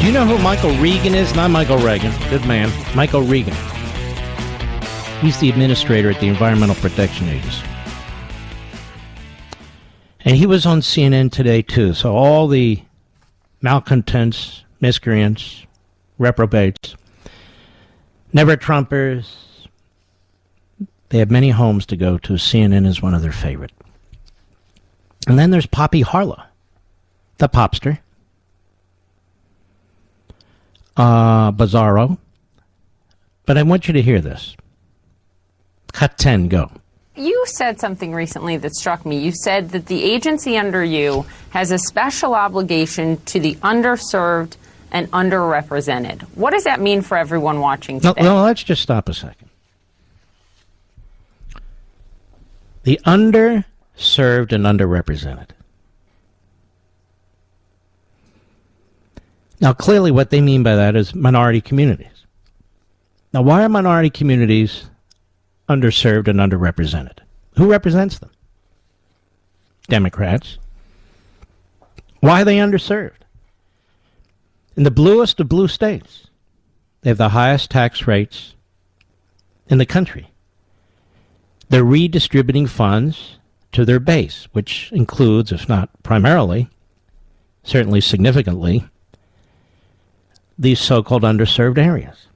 Do you know who Michael Regan is? Not Michael Reagan. Good man. Michael Regan. He's the administrator at the Environmental Protection Agency. And he was on CNN today, too. So all the malcontents, miscreants, reprobates, never Trumpers, they have many homes to go to. CNN is one of their favorite. And then there's Poppy Harlow, the popster uh, Bizarro. But I want you to hear this. Cut 10, go. You said something recently that struck me. You said that the agency under you has a special obligation to the underserved and underrepresented. What does that mean for everyone watching today? No, no let's just stop a second. The underserved and underrepresented. Now, clearly, what they mean by that is minority communities. Now, why are minority communities underserved and underrepresented? Who represents them? Democrats. Why are they underserved? In the bluest of blue states, they have the highest tax rates in the country. They're redistributing funds to their base, which includes, if not primarily, certainly significantly, these so called underserved areas.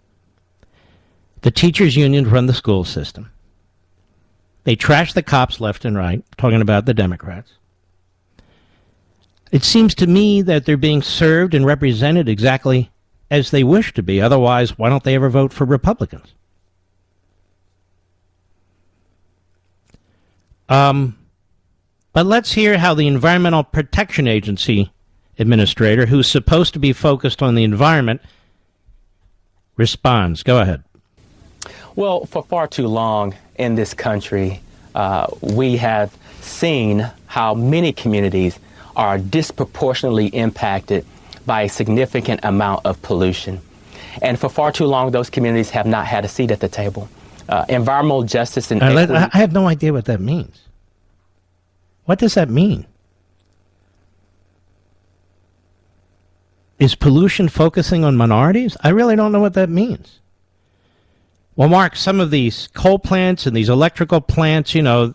The teachers' unions run the school system. They trash the cops left and right, talking about the Democrats. It seems to me that they're being served and represented exactly as they wish to be. Otherwise, why don't they ever vote for Republicans? Um, but let's hear how the Environmental Protection Agency administrator who's supposed to be focused on the environment responds. Go ahead. Well, for far too long in this country, uh, we have seen how many communities are disproportionately impacted by a significant amount of pollution. And for far too long, those communities have not had a seat at the table. Uh, environmental justice and I have no idea what that means. What does that mean? Is pollution focusing on minorities? I really don't know what that means. Well, Mark, some of these coal plants and these electrical plants, you know,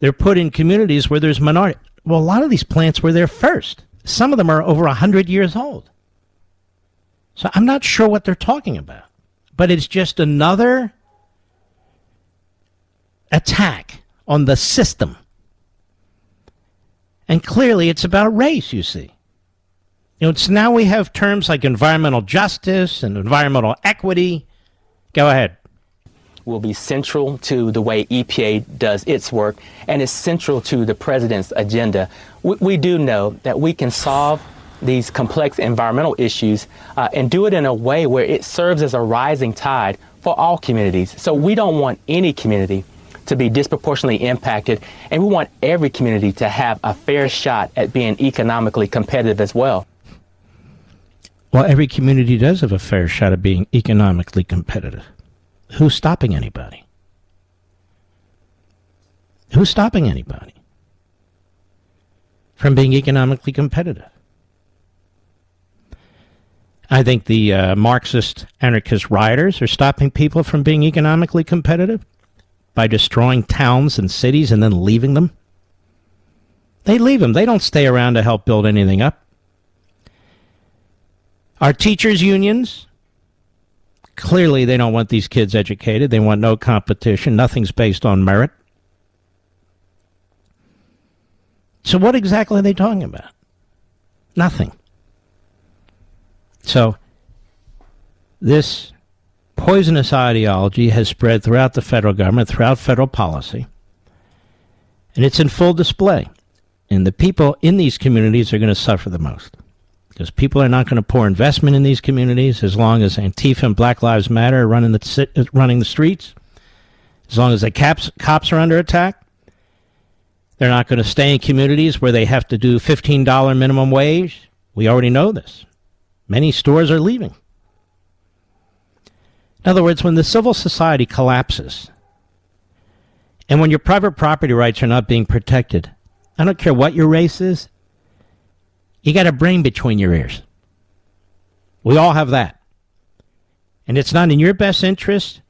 they're put in communities where there's minority. Well, a lot of these plants were there first. Some of them are over 100 years old. So I'm not sure what they're talking about. But it's just another attack on the system. And clearly it's about race, you see. Know, so now we have terms like environmental justice and environmental equity. Go ahead. Will be central to the way EPA does its work and is central to the president's agenda. We, we do know that we can solve these complex environmental issues uh, and do it in a way where it serves as a rising tide for all communities. So we don't want any community to be disproportionately impacted, and we want every community to have a fair shot at being economically competitive as well. Well, every community does have a fair shot of being economically competitive. Who's stopping anybody? Who's stopping anybody from being economically competitive? I think the uh, Marxist anarchist rioters are stopping people from being economically competitive by destroying towns and cities and then leaving them. They leave them. They don't stay around to help build anything up. Our teachers' unions Clearly, they don't want these kids educated. They want no competition. Nothing's based on merit. So, what exactly are they talking about? Nothing. So, this poisonous ideology has spread throughout the federal government, throughout federal policy, and it's in full display. And the people in these communities are going to suffer the most because people are not going to pour investment in these communities as long as Antifa and Black Lives Matter are running the, uh, running the streets, as long as the caps, cops are under attack. They're not going to stay in communities where they have to do $15 minimum wage. We already know this. Many stores are leaving. In other words, when the civil society collapses, and when your private property rights are not being protected, I don't care what your race is, you got a brain between your ears. We all have that. And it's not in your best interest,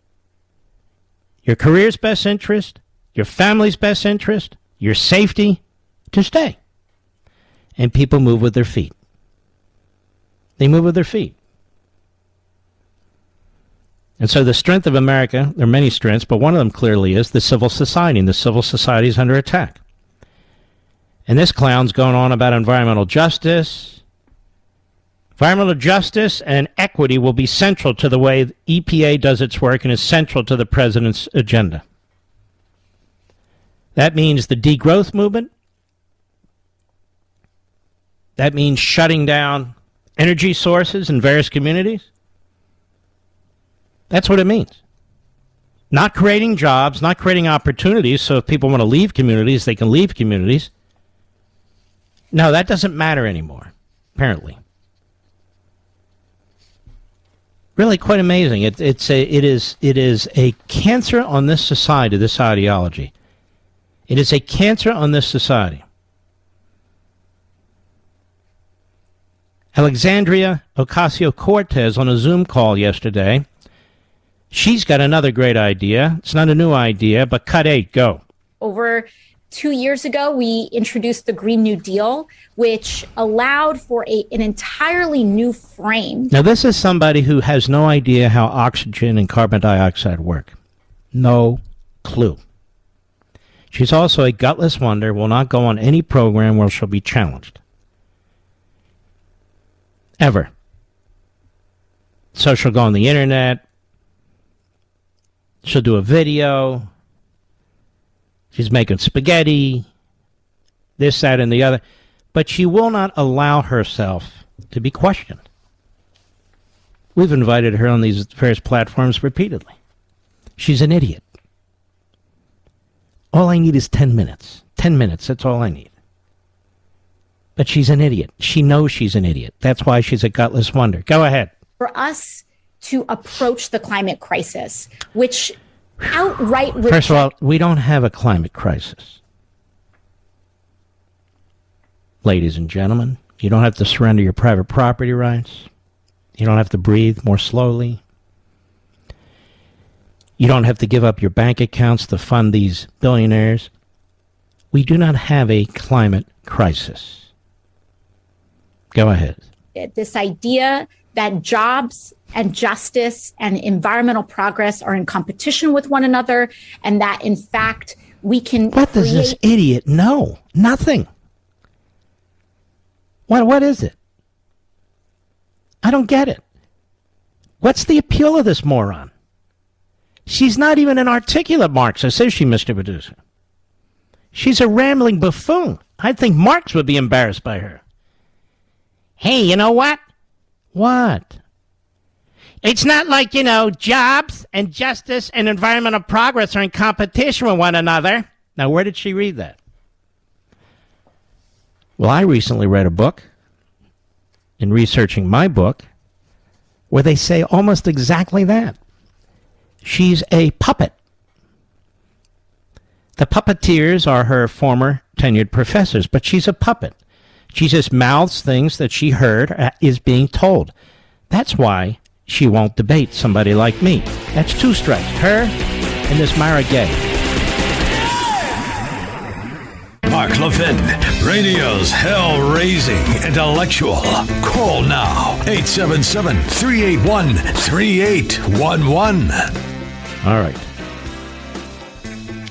your career's best interest, your family's best interest, your safety to stay. And people move with their feet. They move with their feet. And so the strength of America, there are many strengths, but one of them clearly is the civil society, and the civil society is under attack. And this clown's going on about environmental justice. Environmental justice and equity will be central to the way EPA does its work and is central to the president's agenda. That means the degrowth movement. That means shutting down energy sources in various communities. That's what it means. Not creating jobs, not creating opportunities so if people want to leave communities, they can leave communities. No, that doesn't matter anymore, apparently. Really quite amazing. It, it's a, it, is, it is a cancer on this society, this ideology. It is a cancer on this society. Alexandria Ocasio Cortez on a Zoom call yesterday. She's got another great idea. It's not a new idea, but cut eight, go. Over two years ago, we introduced the Green New Deal, which allowed for a, an entirely new frame. Now, this is somebody who has no idea how oxygen and carbon dioxide work. No clue. She's also a gutless wonder, will not go on any program where she'll be challenged. Ever. So she'll go on the internet. She'll do a video. She's making spaghetti, this, that, and the other. But she will not allow herself to be questioned. We've invited her on these various platforms repeatedly. She's an idiot. All I need is 10 minutes. 10 minutes, that's all I need. But she's an idiot. She knows she's an idiot. That's why she's a gutless wonder. Go ahead. For us to approach the climate crisis, which outright. First of all, we don't have a climate crisis. Ladies and gentlemen, you don't have to surrender your private property rights. You don't have to breathe more slowly. You don't have to give up your bank accounts to fund these billionaires. We do not have a climate crisis. Go ahead. This idea that jobs and justice and environmental progress are in competition with one another, and that in fact we can. What create- does this idiot know? Nothing. What what is it? I don't get it. What's the appeal of this moron? She's not even an articulate Marxist, is she, Mr. Producer? She's a rambling buffoon. I think Marx would be embarrassed by her. Hey, you know what? What? It's not like, you know, jobs and justice and environmental progress are in competition with one another. Now, where did she read that? Well, I recently read a book in researching my book where they say almost exactly that. She's a puppet. The puppeteers are her former tenured professors, but she's a puppet. She just mouths things that she heard uh, is being told. That's why she won't debate somebody like me. That's two strikes. Her and this Mara Gay. Mark Mark Levin, radio's hell raising intellectual. Call now 877 381 3811. All right.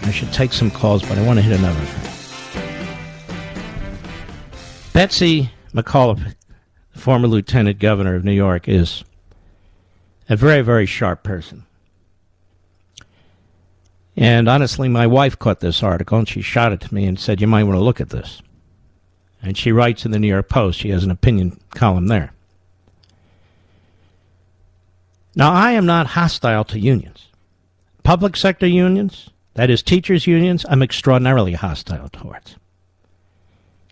I should take some calls, but I want to hit another thing. Betsy McCaughey, former lieutenant governor of New York, is a very, very sharp person. And honestly, my wife caught this article and she shot it to me and said, You might want to look at this. And she writes in the New York Post, she has an opinion column there. Now, I am not hostile to unions. Public sector unions, that is, teachers' unions, I'm extraordinarily hostile towards.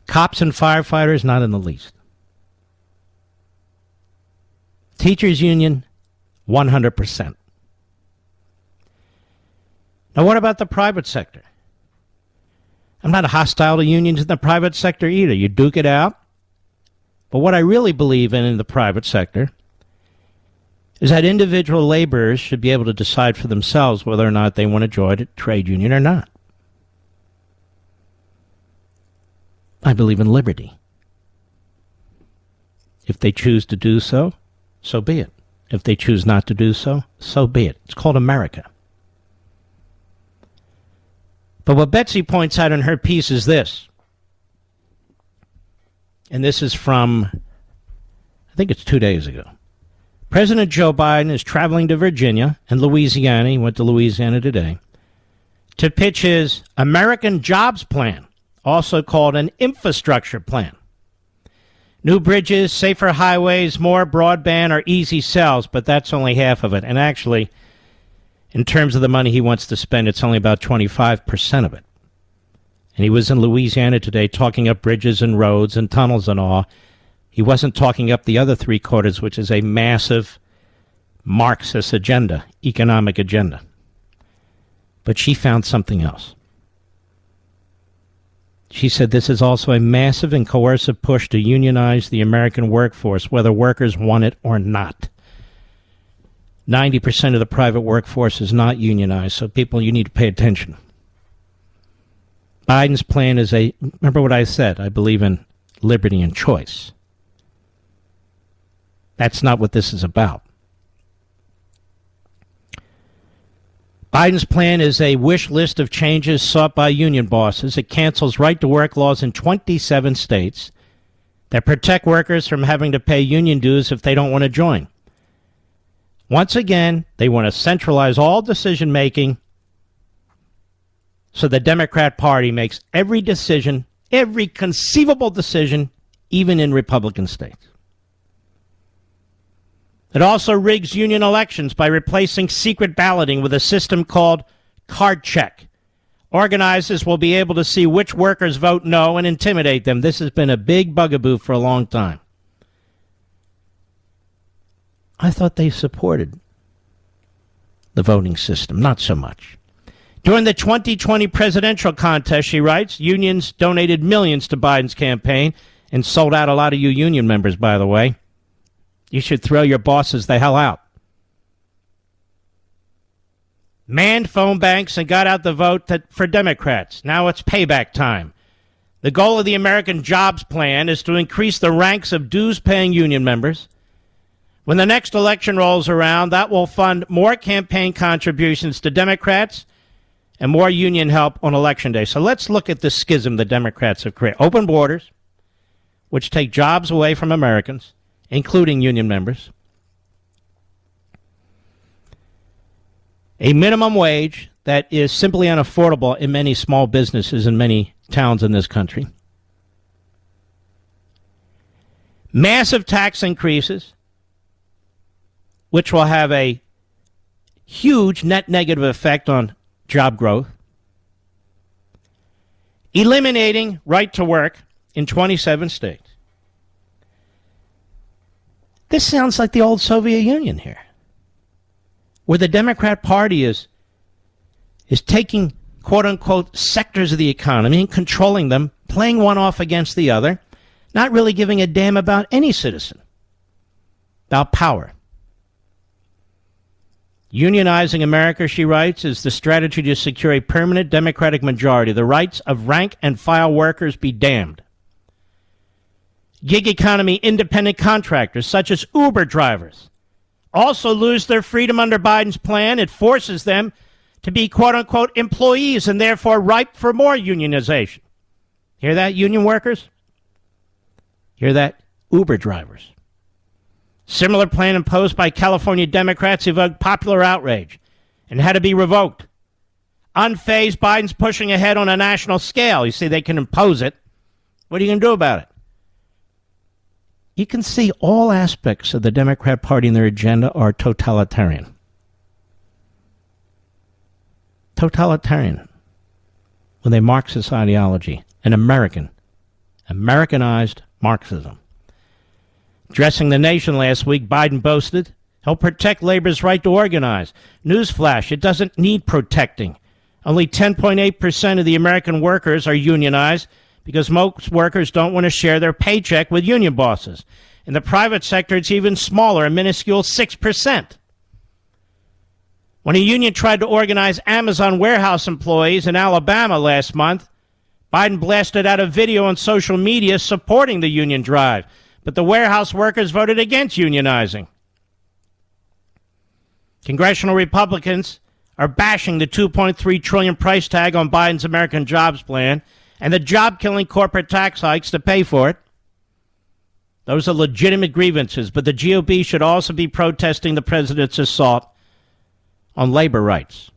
Cops and firefighters, not in the least. Teachers' union, 100%. Now, what about the private sector? I'm not hostile to unions in the private sector either. You duke it out. But what I really believe in in the private sector is that individual laborers should be able to decide for themselves whether or not they want to join a trade union or not. I believe in liberty. If they choose to do so, so be it. If they choose not to do so, so be it. It's called America. But what Betsy points out in her piece is this. And this is from, I think it's two days ago. President Joe Biden is traveling to Virginia and Louisiana. He went to Louisiana today to pitch his American Jobs Plan, also called an infrastructure plan. New bridges, safer highways, more broadband are easy sells, but that's only half of it. And actually, in terms of the money he wants to spend, it's only about 25% of it. And he was in Louisiana today talking up bridges and roads and tunnels and all. He wasn't talking up the other three quarters, which is a massive Marxist agenda, economic agenda. But she found something else. She said this is also a massive and coercive push to unionize the American workforce, whether workers want it or not. 90% of the private workforce is not unionized, so people, you need to pay attention. Biden's plan is a, remember what I said, I believe in liberty and choice. That's not what this is about. Biden's plan is a wish list of changes sought by union bosses. It cancels right to work laws in 27 states that protect workers from having to pay union dues if they don't want to join. Once again, they want to centralize all decision making so the Democrat Party makes every decision, every conceivable decision, even in Republican states. It also rigs union elections by replacing secret balloting with a system called card check. Organizers will be able to see which workers vote no and intimidate them. This has been a big bugaboo for a long time. I thought they supported the voting system, not so much. During the 2020 presidential contest, she writes, unions donated millions to Biden's campaign and sold out a lot of you union members, by the way. You should throw your bosses the hell out. Manned phone banks and got out the vote that, for Democrats. Now it's payback time. The goal of the American Jobs Plan is to increase the ranks of dues paying union members. When the next election rolls around, that will fund more campaign contributions to Democrats and more union help on election day. So let's look at the schism the Democrats have created. Open borders, which take jobs away from Americans including union members. A minimum wage that is simply unaffordable in many small businesses in many towns in this country. Massive tax increases, which will have a huge net negative effect on job growth. Eliminating right to work in 27 states. This sounds like the old Soviet Union here, where the Democrat Party is is taking quote unquote sectors of the economy and controlling them, playing one off against the other, not really giving a damn about any citizen, about power. Unionizing America, she writes, is the strategy to secure a permanent Democratic majority. The rights of rank and file workers be damned. Gig economy independent contractors, such as Uber drivers, also lose their freedom under Biden's plan. It forces them to be quote unquote employees and therefore ripe for more unionization. Hear that, union workers? Hear that, Uber drivers? Similar plan imposed by California Democrats evoked popular outrage and had to be revoked. Unfazed, Biden's pushing ahead on a national scale. You see, they can impose it. What are you going to do about it? You can see all aspects of the Democrat Party and their agenda are totalitarian. Totalitarian with a Marxist ideology, an American, Americanized Marxism. Addressing the nation last week, Biden boasted he'll protect labor's right to organize. Newsflash, it doesn't need protecting. Only 10.8% of the American workers are unionized because most workers don't want to share their paycheck with union bosses. In the private sector, it's even smaller, a minuscule 6%. When a union tried to organize Amazon warehouse employees in Alabama last month, Biden blasted out a video on social media supporting the union drive but the warehouse workers voted against unionizing. Congressional Republicans are bashing the 2.3 trillion price tag on Biden's American Jobs Plan and the job-killing corporate tax hikes to pay for it. Those are legitimate grievances, but the GOP should also be protesting the president's assault on labor rights.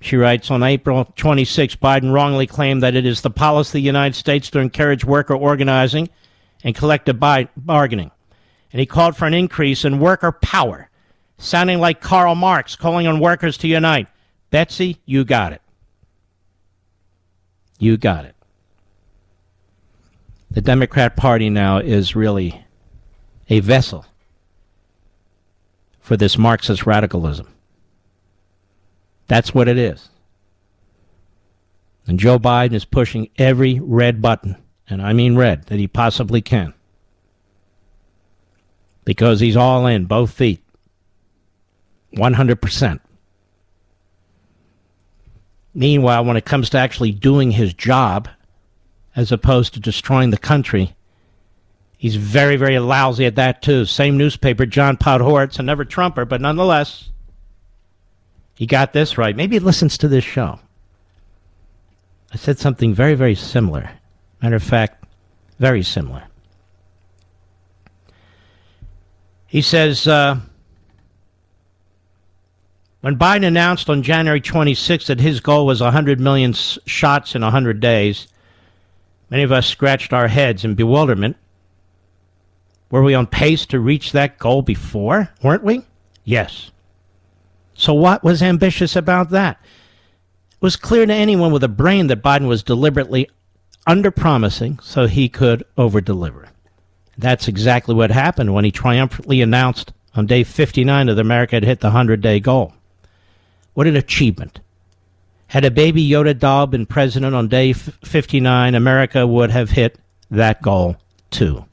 She writes on April 26, Biden wrongly claimed that it is the policy of the United States to encourage worker organizing and collective bargaining. And he called for an increase in worker power, sounding like Karl Marx calling on workers to unite. Betsy, you got it. You got it. The Democrat Party now is really a vessel for this Marxist radicalism. That's what it is. And Joe Biden is pushing every red button, and I mean red, that he possibly can. Because he's all in, both feet. 100%. Meanwhile, when it comes to actually doing his job, as opposed to destroying the country, he's very, very lousy at that, too. Same newspaper, John Podhoretz, a never Trumper, but nonetheless, he got this right. Maybe he listens to this show. I said something very, very similar. Matter of fact, very similar. He says uh, when Biden announced on January 26 that his goal was 100 million shots in 100 days, many of us scratched our heads in bewilderment. Were we on pace to reach that goal before? Weren't we? Yes. So, what was ambitious about that? It was clear to anyone with a brain that Biden was deliberately under-promising so he could over-deliver. That's exactly what happened when he triumphantly announced on day 59 that America had hit the 100-day goal. What an achievement. Had a baby Yoda doll been president on day 59, America would have hit that goal too.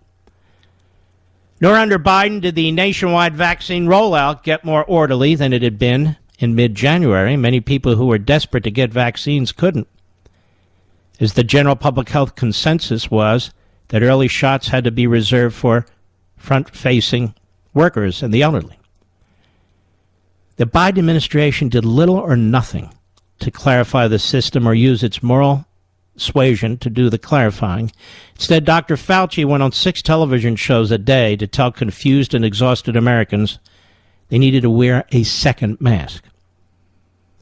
Nor under Biden did the nationwide vaccine rollout get more orderly than it had been in mid January. Many people who were desperate to get vaccines couldn't. As the general public health consensus was that early shots had to be reserved for front facing workers and the elderly. The Biden administration did little or nothing to clarify the system or use its moral suasion to do the clarifying. Instead, Dr. Fauci went on six television shows a day to tell confused and exhausted Americans they needed to wear a second mask,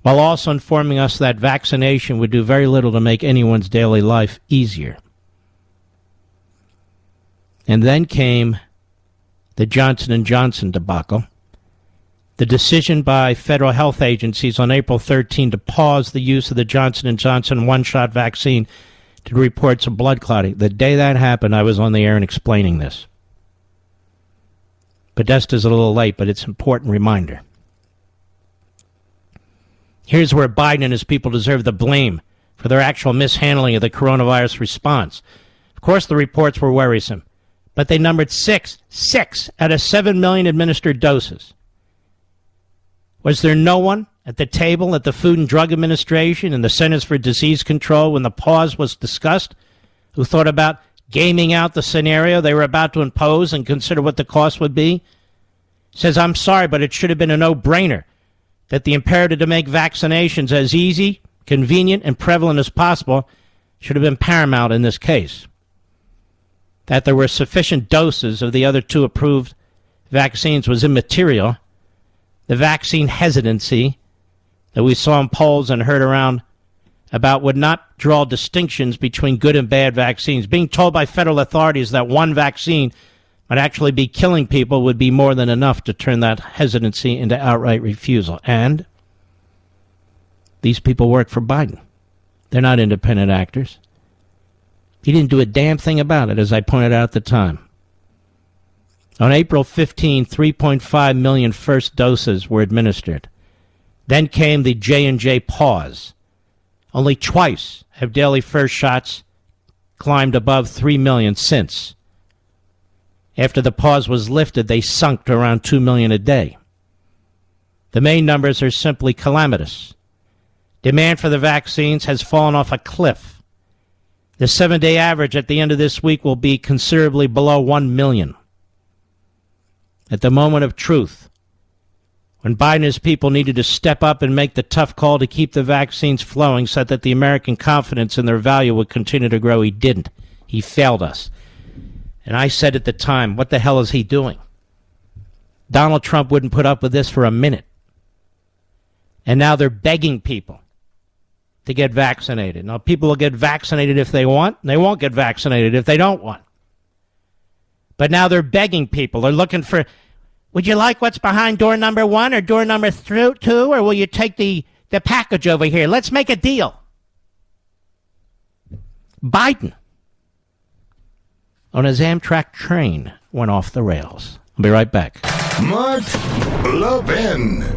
while also informing us that vaccination would do very little to make anyone's daily life easier. And then came the Johnson & Johnson debacle the decision by federal health agencies on April 13 to pause the use of the Johnson & Johnson one-shot vaccine to reports of blood clotting. The day that happened, I was on the air and explaining this. Podhoretz's a little late, but it's an important reminder. Here's where Biden and his people deserve the blame for their actual mishandling of the coronavirus response. Of course, the reports were worrisome, but they numbered six, six out of seven million administered doses. Was there no one at the table at the Food and Drug Administration and the Centers for Disease Control when the pause was discussed who thought about gaming out the scenario they were about to impose and consider what the cost would be? Says, I'm sorry, but it should have been a no brainer that the imperative to make vaccinations as easy, convenient, and prevalent as possible should have been paramount in this case. That there were sufficient doses of the other two approved vaccines was immaterial. The vaccine hesitancy that we saw in polls and heard around about would not draw distinctions between good and bad vaccines. Being told by federal authorities that one vaccine might actually be killing people would be more than enough to turn that hesitancy into outright refusal. And these people work for Biden. They're not independent actors. He didn't do a damn thing about it, as I pointed out at the time. On April 15, 3.5 million first doses were administered. Then came the J&J pause. Only twice have daily first shots climbed above 3 million since. After the pause was lifted, they sunk to around 2 million a day. The main numbers are simply calamitous. Demand for the vaccines has fallen off a cliff. The seven day average at the end of this week will be considerably below 1 million. At the moment of truth, when Biden and his people needed to step up and make the tough call to keep the vaccines flowing so that the American confidence in their value would continue to grow, he didn't. He failed us. And I said at the time, what the hell is he doing? Donald Trump wouldn't put up with this for a minute. And now they're begging people to get vaccinated. Now, people will get vaccinated if they want, and they won't get vaccinated if they don't want. But now they're begging people. They're looking for, would you like what's behind door number one or door number two, or will you take the, the package over here? Let's make a deal. Biden on his Amtrak train went off the rails. I'll be right back. Mark Levin.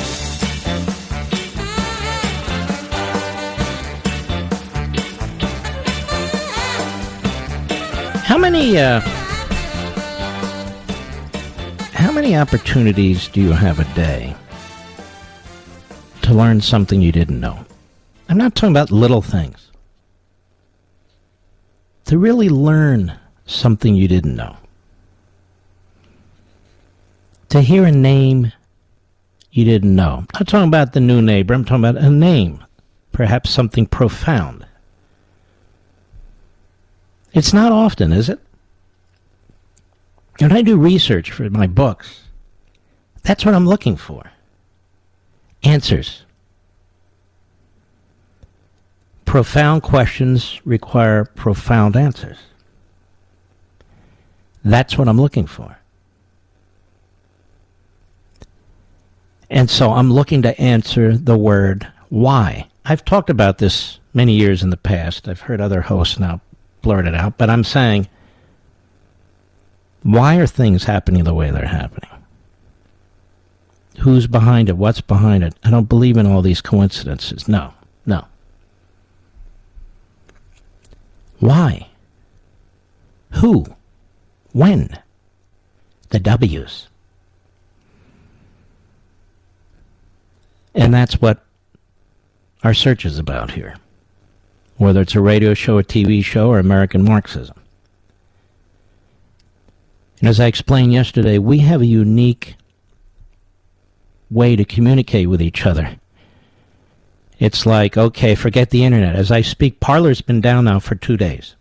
Many uh, how many opportunities do you have a day to learn something you didn't know? I'm not talking about little things. To really learn something you didn't know. To hear a name you didn't know. I'm not talking about the new neighbor, I'm talking about a name. Perhaps something profound. It's not often, is it? When I do research for my books, that's what I'm looking for. Answers. Profound questions require profound answers. That's what I'm looking for. And so I'm looking to answer the word why. I've talked about this many years in the past. I've heard other hosts now blurt it out, but I'm saying, why are things happening the way they're happening? Who's behind it? What's behind it? I don't believe in all these coincidences. No, no. Why? Who? When? The W's. And that's what our search is about here, whether it's a radio show, a TV show, or American Marxism. And as I explained yesterday, we have a unique way to communicate with each other. It's like, okay, forget the internet. As I speak, Parler's been down now for two days.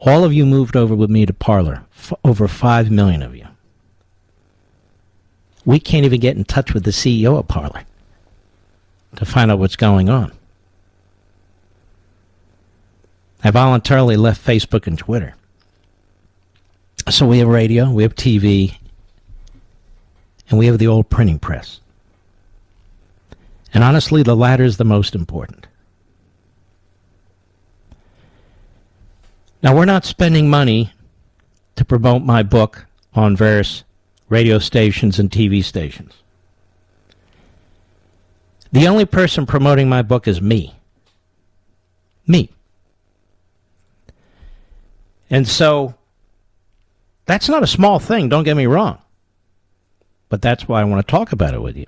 All of you moved over with me to Parler, F- over five million of you. We can't even get in touch with the CEO of Parler to find out what's going on. I voluntarily left Facebook and Twitter. So we have radio, we have TV, and we have the old printing press. And honestly, the latter is the most important. Now, we're not spending money to promote my book on various radio stations and TV stations. The only person promoting my book is me. Me. And so, that's not a small thing, don't get me wrong. But that's why I want to talk about it with you.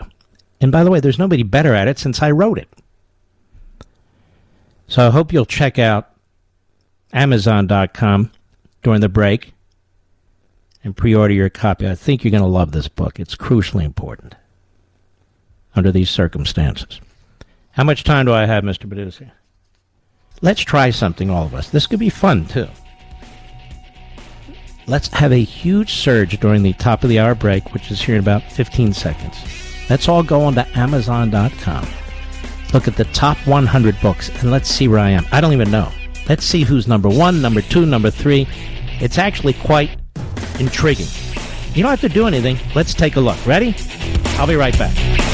And by the way, there's nobody better at it since I wrote it. So I hope you'll check out Amazon.com during the break and pre order your copy. I think you're going to love this book. It's crucially important under these circumstances. How much time do I have, Mr. Producer? Let's try something, all of us. This could be fun, too. Let's have a huge surge during the top of the hour break, which is here in about 15 seconds. Let's all go on to Amazon.com. Look at the top 100 books, and let's see where I am. I don't even know. Let's see who's number one, number two, number three. It's actually quite intriguing. You don't have to do anything. Let's take a look. Ready? I'll be right back.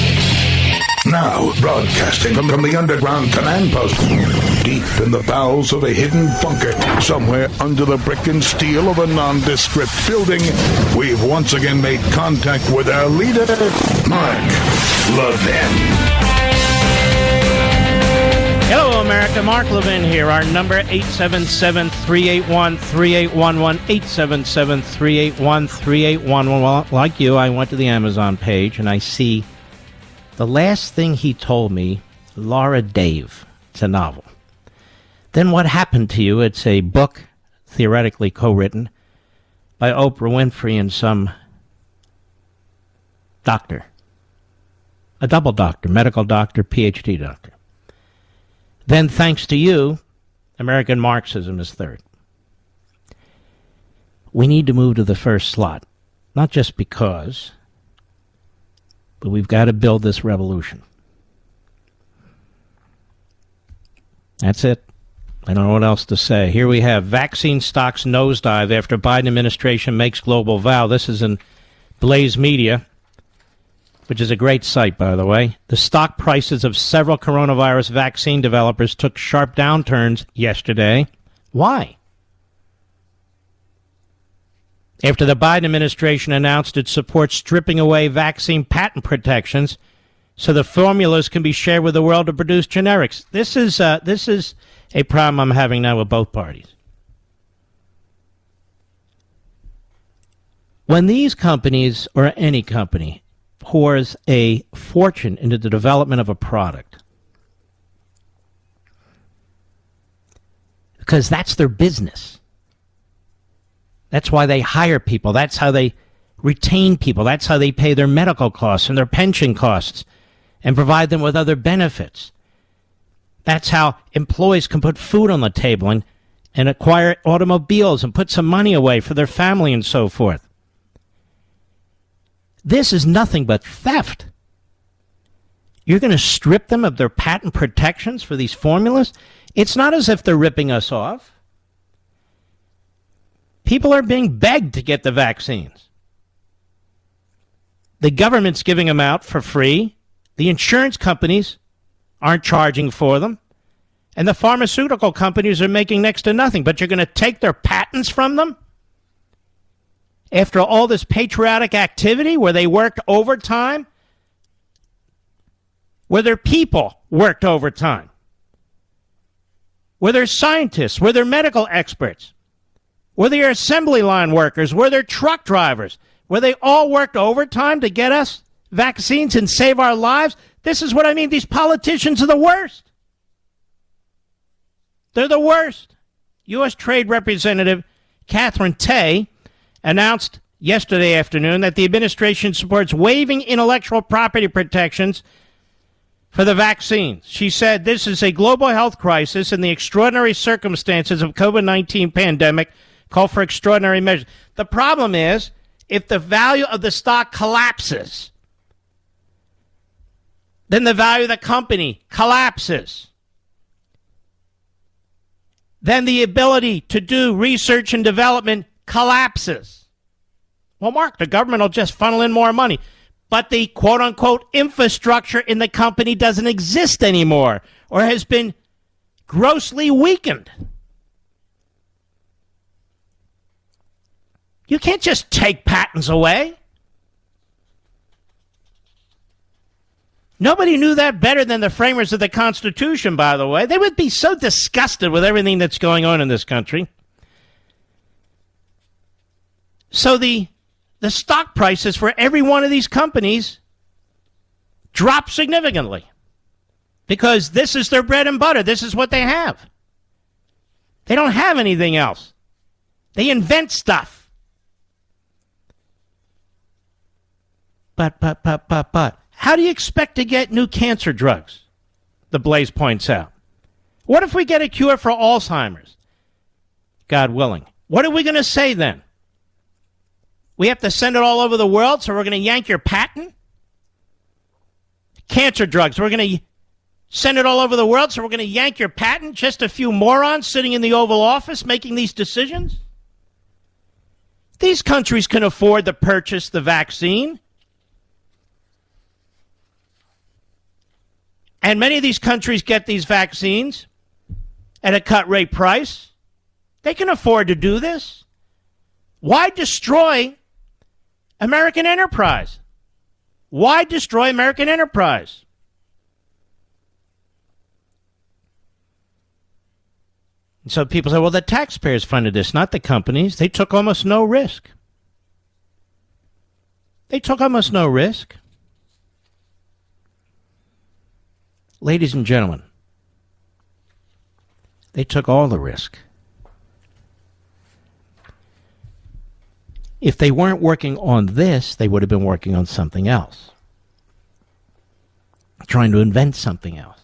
Now, broadcasting from, from the underground command post, deep in the bowels of a hidden bunker, somewhere under the brick and steel of a nondescript building, we've once again made contact with our leader, Mark Levin. Hello, America. Mark Levin here. Our number 877-381-3811, 877-381-3811. Well, like you, I went to the Amazon page and I see the last thing he told me, Laura Dave. It's a novel. Then What Happened to You? It's a book, theoretically co written, by Oprah Winfrey and some doctor. A double doctor, medical doctor, PhD doctor. Then, thanks to you, American Marxism is third. We need to move to the first slot, not just because but we've got to build this revolution. That's it. I don't know what else to say. Here we have vaccine stocks nosedive after Biden administration makes global vow. This is in Blaze Media, which is a great site, by the way. The stock prices of several coronavirus vaccine developers took sharp downturns yesterday. Why? After the Biden administration announced it supports stripping away vaccine patent protections so the formulas can be shared with the world to produce generics. This is uh, this is a problem I'm having now with both parties. When these companies or any company pours a fortune into the development of a product, because that's their business that's why they hire people. That's how they retain people. That's how they pay their medical costs and their pension costs and provide them with other benefits. That's how employees can put food on the table and, and acquire automobiles and put some money away for their family and so forth. This is nothing but theft. You're going to strip them of their patent protections for these formulas? It's not as if they're ripping us off. People are being begged to get the vaccines. The government's giving them out for free. The insurance companies aren't charging for them. And the pharmaceutical companies are making next to nothing, but you're going to take their patents from them? After all this patriotic activity where they worked overtime? Where their people worked overtime? Where their scientists? Where their medical experts? Where their assembly line workers? Where their truck drivers? Where they all worked overtime to get us vaccines and save our lives? This is what I mean. These politicians are the worst. They're the worst. U.S. Trade Representative Katherine Tai announced yesterday afternoon that the administration supports waiving intellectual property protections for the vaccines. She said this is a global health crisis and the extraordinary circumstances of COVID-19 pandemic call for extraordinary measures. The problem is if the value of the stock collapses, then the value of the company collapses then the ability to do research and development collapses. Well, Mark, the government will just funnel in more money. But the quote unquote infrastructure in the company doesn't exist anymore or has been grossly weakened. You can't just take patents away. Nobody knew that better than the framers of the Constitution, by the way. They would be so disgusted with everything that's going on in this country. So the the stock prices for every one of these companies drop significantly because this is their bread and butter. This is what they have. They don't have anything else. They invent stuff. But, but, but, but, but. How do you expect to get new cancer drugs? The Blaze points out. What if we get a cure for Alzheimer's? God willing. What are we going to say then? We have to send it all over the world, so we're going to yank your patent? Cancer drugs, we're going to send it all over the world, so we're going to yank your patent? Just a few morons sitting in the Oval Office making these decisions? These countries can afford to purchase the vaccine. And many of these countries get these vaccines at a cut rate price. They can afford to do this. Why destroy American enterprise? Why destroy American enterprise? And so people say, well, the taxpayers funded this, not the companies. They took almost no risk. They took almost no risk. Ladies and gentlemen, they took all the risk. If they weren't working on this, they would have been working on something else. Trying to invent something else.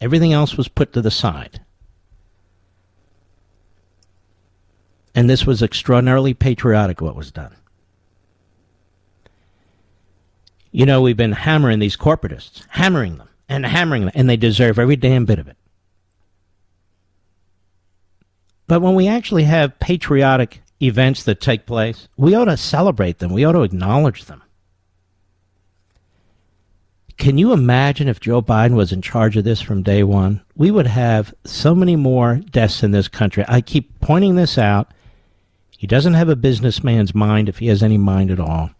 Everything else was put to the side. And this was extraordinarily patriotic what was done. You know, we've been hammering these corporatists, hammering them and hammering them, and they deserve every damn bit of it. But when we actually have patriotic events that take place, we ought to celebrate them. We ought to acknowledge them. Can you imagine if Joe Biden was in charge of this from day one? We would have so many more deaths in this country. I keep pointing this out. He doesn't have a businessman's mind if he has any mind at all.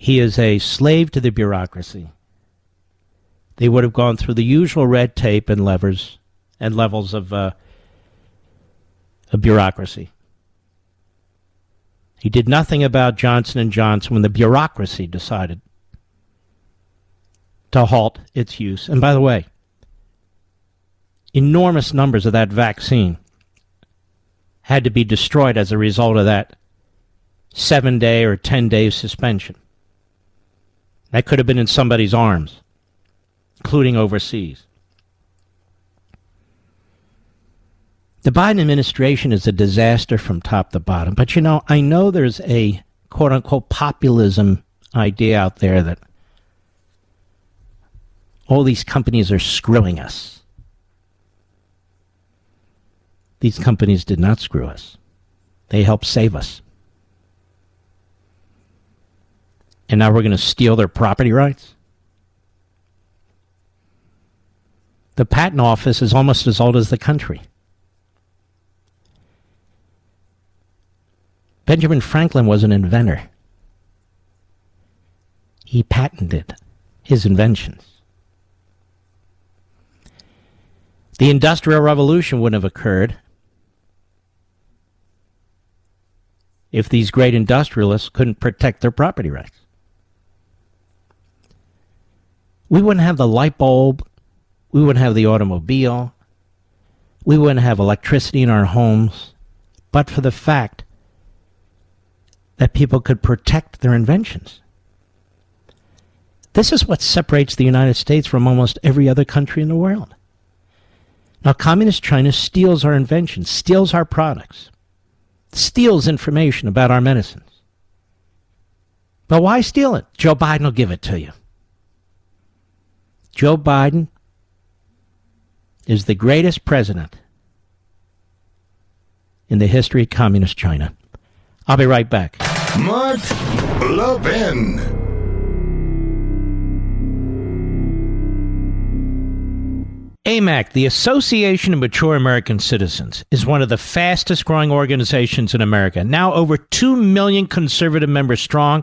He is a slave to the bureaucracy. They would have gone through the usual red tape and levers and levels of, uh, of bureaucracy. He did nothing about Johnson and Johnson when the bureaucracy decided to halt its use. And by the way, enormous numbers of that vaccine had to be destroyed as a result of that seven day or ten day suspension. That could have been in somebody's arms, including overseas. The Biden administration is a disaster from top to bottom. But you know, I know there's a quote unquote populism idea out there that all these companies are screwing us. These companies did not screw us, they helped save us. and now we're going to steal their property rights? The patent office is almost as old as the country. Benjamin Franklin was an inventor. He patented his inventions. The Industrial Revolution wouldn't have occurred if these great industrialists couldn't protect their property rights. We wouldn't have the light bulb. We wouldn't have the automobile. We wouldn't have electricity in our homes, but for the fact that people could protect their inventions. This is what separates the United States from almost every other country in the world. Now, Communist China steals our inventions, steals our products, steals information about our medicines. But why steal it? Joe Biden will give it to you. Joe Biden is the greatest president in the history of Communist China. I'll be right back. Mark Levin. AMAC, the Association of Mature American Citizens, is one of the fastest growing organizations in America. Now over 2 million conservative members strong,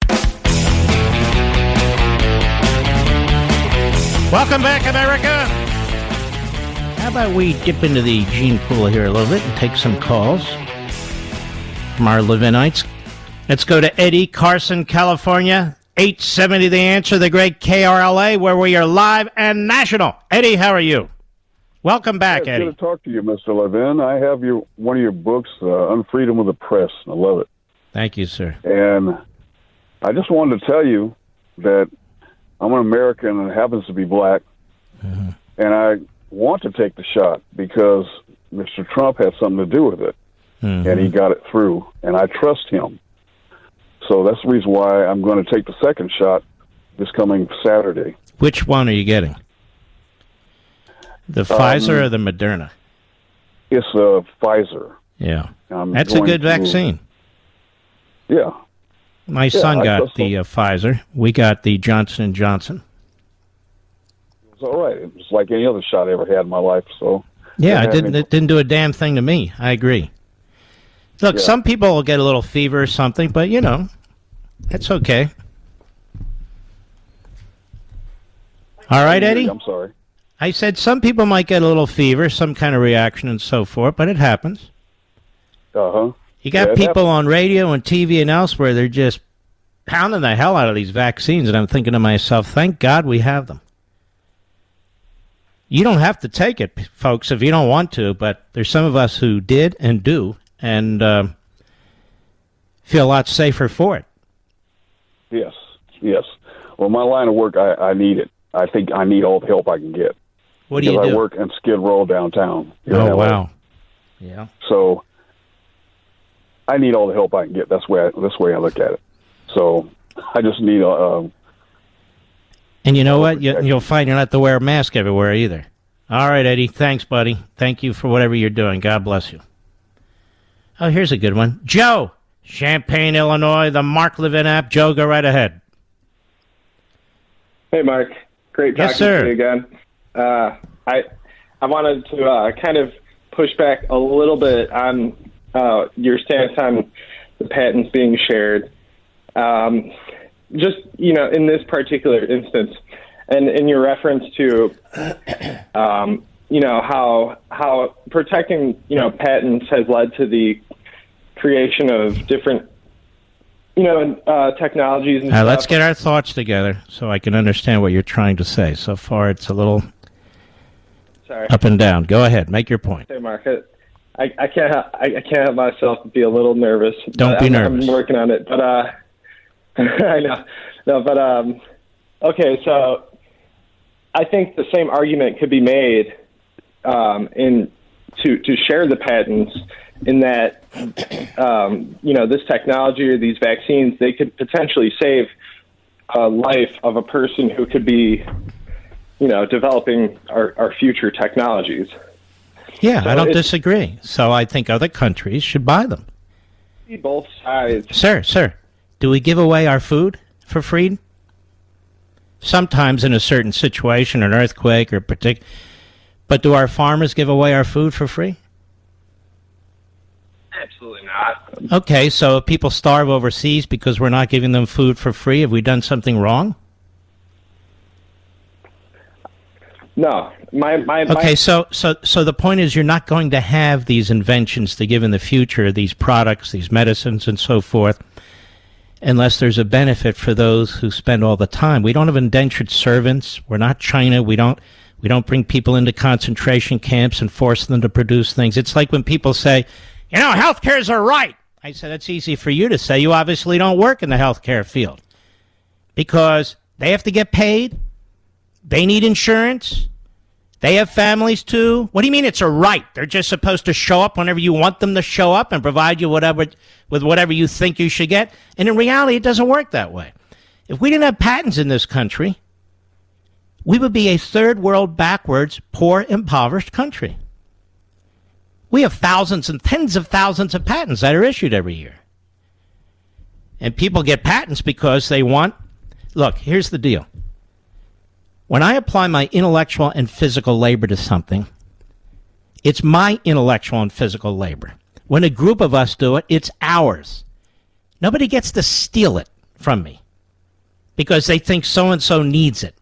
Welcome back, America. How about we dip into the gene pool here a little bit and take some calls from our Levinites? Let's go to Eddie Carson, California. 870 The Answer, the great KRLA, where we are live and national. Eddie, how are you? Welcome back, yeah, Eddie. Good to talk to you, Mr. Levin. I have your one of your books, uh, Unfreedom of the Press. I love it. Thank you, sir. And I just wanted to tell you that I'm an American and happens to be black, Mm-hmm. and I want to take the shot because Mr. Trump had something to do with it, Mm-hmm. and he got it through, and I trust him. So that's the reason why I'm going to take the second shot this coming Saturday. Which one are you getting? The Pfizer or the Moderna? It's uh, Pfizer. Yeah. I'm That's a good vaccine. Yeah, My son got the uh, Pfizer. We got the Johnson and Johnson. was all right. It was like any other shot I ever had in my life. So Yeah, it didn't. It didn't do a damn thing to me. I agree. Look, Yeah. some people will get a little fever or something, but you know, it's okay. All right, Eddie. I'm sorry. I said some people might get a little fever, some kind of reaction, and so forth, but it happens. Uh huh. You got Yeah, people on radio and TV and elsewhere. They're just pounding the hell out of these vaccines, and I'm thinking to myself, thank God we have them. You don't have to take it, folks, if you don't want to. But there's some of us who did and do, and um feel a lot safer for it. Yes, yes. Well, my line of work, I, I need it. I think I need all the help I can get. What do you do? I work in Skid Row downtown. oh wow, yeah. So I need all the help I can get. That's way I, that's way I look at it. So I just need a. Um, And you know what? You, you'll find you're not have to wear a mask everywhere either. All right, Eddie. Thanks, buddy. Thank you for whatever you're doing. God bless you. Oh, here's a good one. Joe, Champaign, Illinois, the Mark Levin app. Joe, go right ahead. Hey, Mark. Great talking Yes, sir. to you again. Uh, I I wanted to uh, kind of push back a little bit on uh, your stance on the patents being shared. Um, just you know, in this particular instance, and in your reference to um, you know how how protecting you know patents has led to the creation of different you know uh, technologies. And stuff. let's get our thoughts together so I can understand what you're trying to say. So far, it's a little Sorry. up and down. Go ahead, make your point. Hey, Mark. I, I can't ha- I, I can't help myself be a little nervous. Don't be I'm, nervous. I'm working on it, but uh, I know. No, but um, okay. So I think the same argument could be made um, in to to share the patents in that um, you know this technology or these vaccines they could potentially save a life of a person who could be you know developing our, our future technologies. Yeah, So I don't disagree. So I think other countries should buy them. Both sides. Sir, sir, do we give away our food for free? Sometimes in a certain situation, an earthquake or partic- but do our farmers give away our food for free? Absolutely not. Okay, so if people starve overseas because we're not giving them food for free, have we done something wrong? No, my my. my Okay, so so so the point is you're not going to have these inventions to give in the future, these products, these medicines and so forth, unless there's a benefit for those who spend all the time. We don't have indentured servants. We're not China. We don't we don't bring people into concentration camps and force them to produce things. It's like when people say, you know, healthcare is a right. I said that's easy for you to say. You obviously don't work in the healthcare field because they have to get paid. They need insurance. They have families too. What do you mean it's a right? They're just supposed to show up whenever you want them to show up and provide you whatever with whatever you think you should get. And in reality, it doesn't work that way. If we didn't have patents in this country, we would be a third world backwards, poor, impoverished country. We have thousands and tens of thousands of patents that are issued every year. And people get patents because they want. Look, here's the deal. When I apply my intellectual and physical labor to something, it's my intellectual and physical labor. When a group of us do it, it's ours. Nobody gets to steal it from me because they think so and so needs it.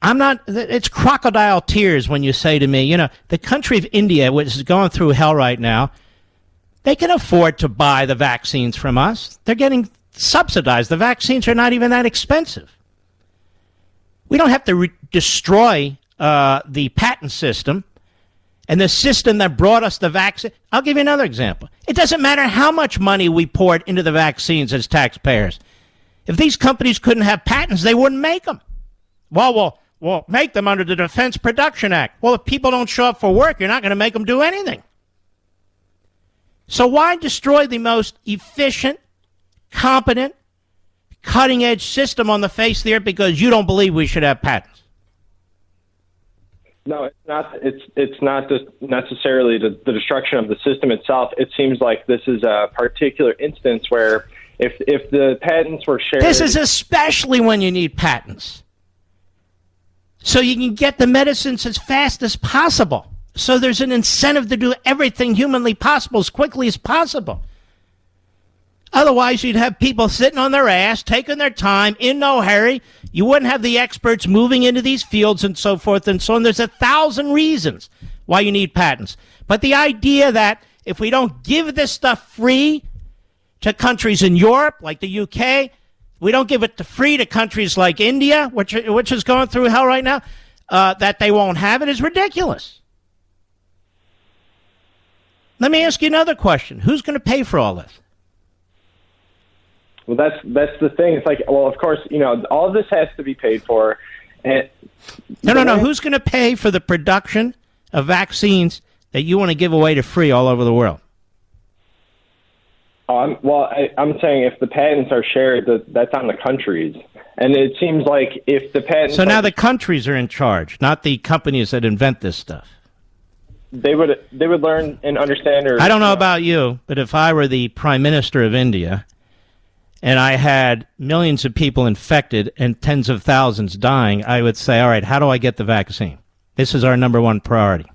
I'm not, it's crocodile tears when you say to me, you know, the country of India, which is going through hell right now, they can afford to buy the vaccines from us. They're getting subsidized. The vaccines are not even that expensive. We don't have to re- destroy uh, the patent system and the system that brought us the vaccine. I'll give you another example. It doesn't matter how much money we poured into the vaccines as taxpayers. If these companies couldn't have patents, they wouldn't make them. Well, we'll, we'll make them under the Defense Production Act. Well, if people don't show up for work, you're not going to make them do anything. So why destroy the most efficient, competent, cutting edge system on the face of the earth because you don't believe we should have patents? No, it's not. It's it's not just necessarily the, the destruction of the system itself. It seems like this is a particular instance where if if the patents were shared, This is especially when you need patents. So you can get the medicines as fast as possible. So there's an incentive to do everything humanly possible as quickly as possible. Otherwise, you'd have people sitting on their ass, taking their time, in no hurry. You wouldn't have the experts moving into these fields and so forth and so on. There's a thousand reasons why you need patents. But the idea that if we don't give this stuff free to countries in Europe, like the UK, we don't give it to free to countries like India, which, which is going through hell right now, uh, that they won't have it is ridiculous. Let me ask you another question. Who's going to pay for all this? Well, that's that's the thing. It's like, well, of course, you know, all of this has to be paid for. And No, no, no. way- Who's going to pay for the production of vaccines that you want to give away to free all over the world? I'm, well, I, I'm saying if the patents are shared, that that's on the countries. And it seems like if the patents, So now the countries are in charge, not the companies that invent this stuff. they would they would learn and understand. Or I don't know about you, but if I were the prime minister of India and I had millions of people infected and tens of thousands dying, I would say, all right, how do I get the vaccine? This is our number one priority.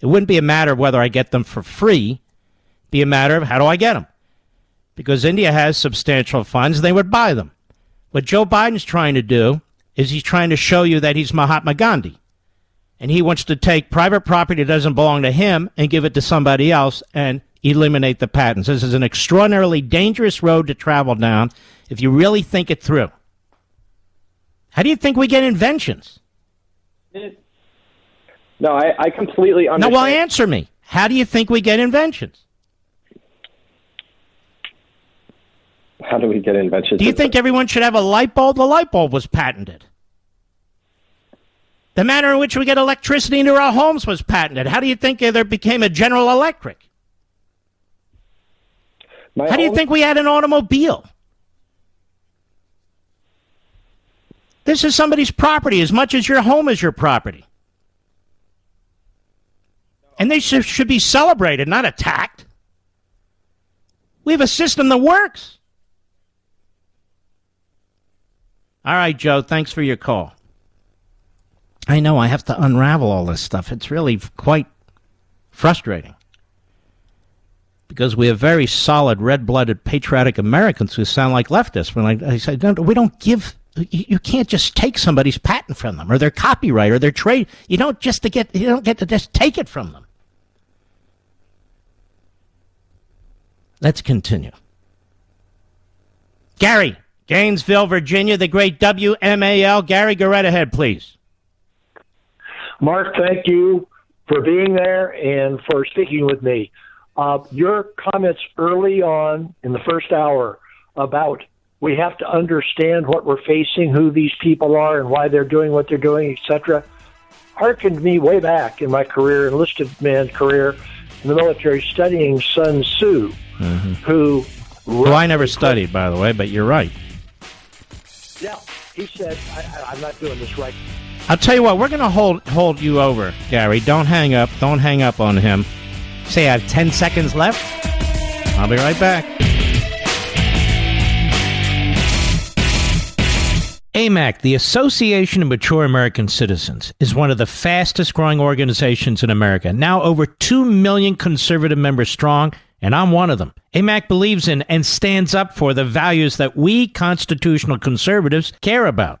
It wouldn't be a matter of whether I get them for free, be a matter of how do I get them? Because India has substantial funds, they would buy them. What Joe Biden's trying to do is he's trying to show you that he's Mahatma Gandhi. and he wants to take private property that doesn't belong to him and give it to somebody else and eliminate the patents. This is an extraordinarily dangerous road to travel down if you really think it through. How do you think we get inventions? No, I, I completely No, well, answer me. How do you think we get inventions? How do we get inventions? Do you think everyone should have a light bulb? The light bulb was patented. The manner in which we get electricity into our homes was patented. How do you think there became a General Electric? My How do you think we had an automobile? This is somebody's property as much as your home is your property. And they should, should be celebrated, not attacked. We have a system that works. All right, Joe, thanks for your call. I know I have to unravel all this stuff. It's really quite frustrating because we have very solid, red-blooded, patriotic Americans who sound like leftists. When I, I say, no, we don't give. You you can't just take somebody's patent from them, or their copyright, or their trade. You don't just to get. You don't get to just take it from them. Let's continue. Gary, Gainesville, Virginia, the great WMAL. Gary, go right ahead, please. Mark, thank you for being there and for speaking with me. Uh, your comments early on in the first hour about we have to understand what we're facing, who these people are, and why they're doing what they're doing, etc., harkened me way back in my career, enlisted man career in the military, studying Sun Tzu, who Who I never studied, by the way, but you're right. yeah, he said, I, I, "I'm not doing this right." I'll tell you what, we're going to hold hold you over, Gary. Don't hang up. Don't hang up on him. Say I have 10 seconds left. I'll be right back. AMAC, the Association of Mature American Citizens, is one of the fastest growing organizations in America. Now over 2 million conservative members strong, and I'm one of them. AMAC believes in and stands up for the values that we constitutional conservatives care about.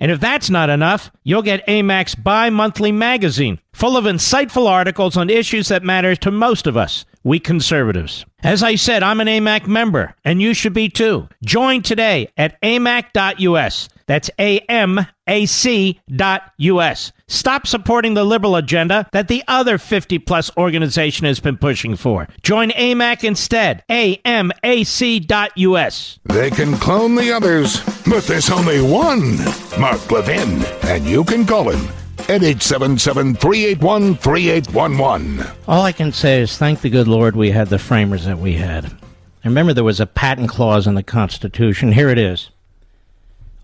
And if that's not enough, you'll get AMAC's bi monthly magazine, full of insightful articles on issues that matter to most of us, we conservatives. As I said, I'm an AMAC member, and you should be too. Join today at amac.us. That's A-M-A-C.us. Stop supporting the liberal agenda that the other 50 plus organization has been pushing for. Join AMAC instead. A-M-A-C.us. They can clone the others, but there's only one Mark Levin, and you can call him at 877 381 3811. All I can say is thank the good Lord we had the framers that we had. And remember, there was a patent clause in the Constitution. Here it is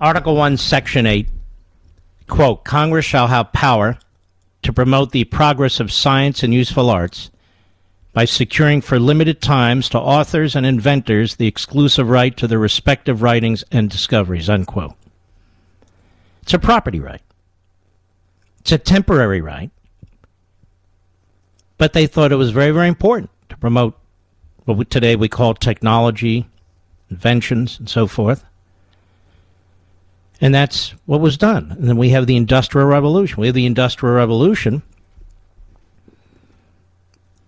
Article 1, Section 8 quote, Congress shall have power to promote the progress of science and useful arts by securing for limited times to authors and inventors the exclusive right to their respective writings and discoveries, unquote. It's a property right. It's a temporary right. But they thought it was very, very important to promote what we, today we call technology, inventions, and so forth. And that's what was done. And then we have the Industrial Revolution. We have the Industrial Revolution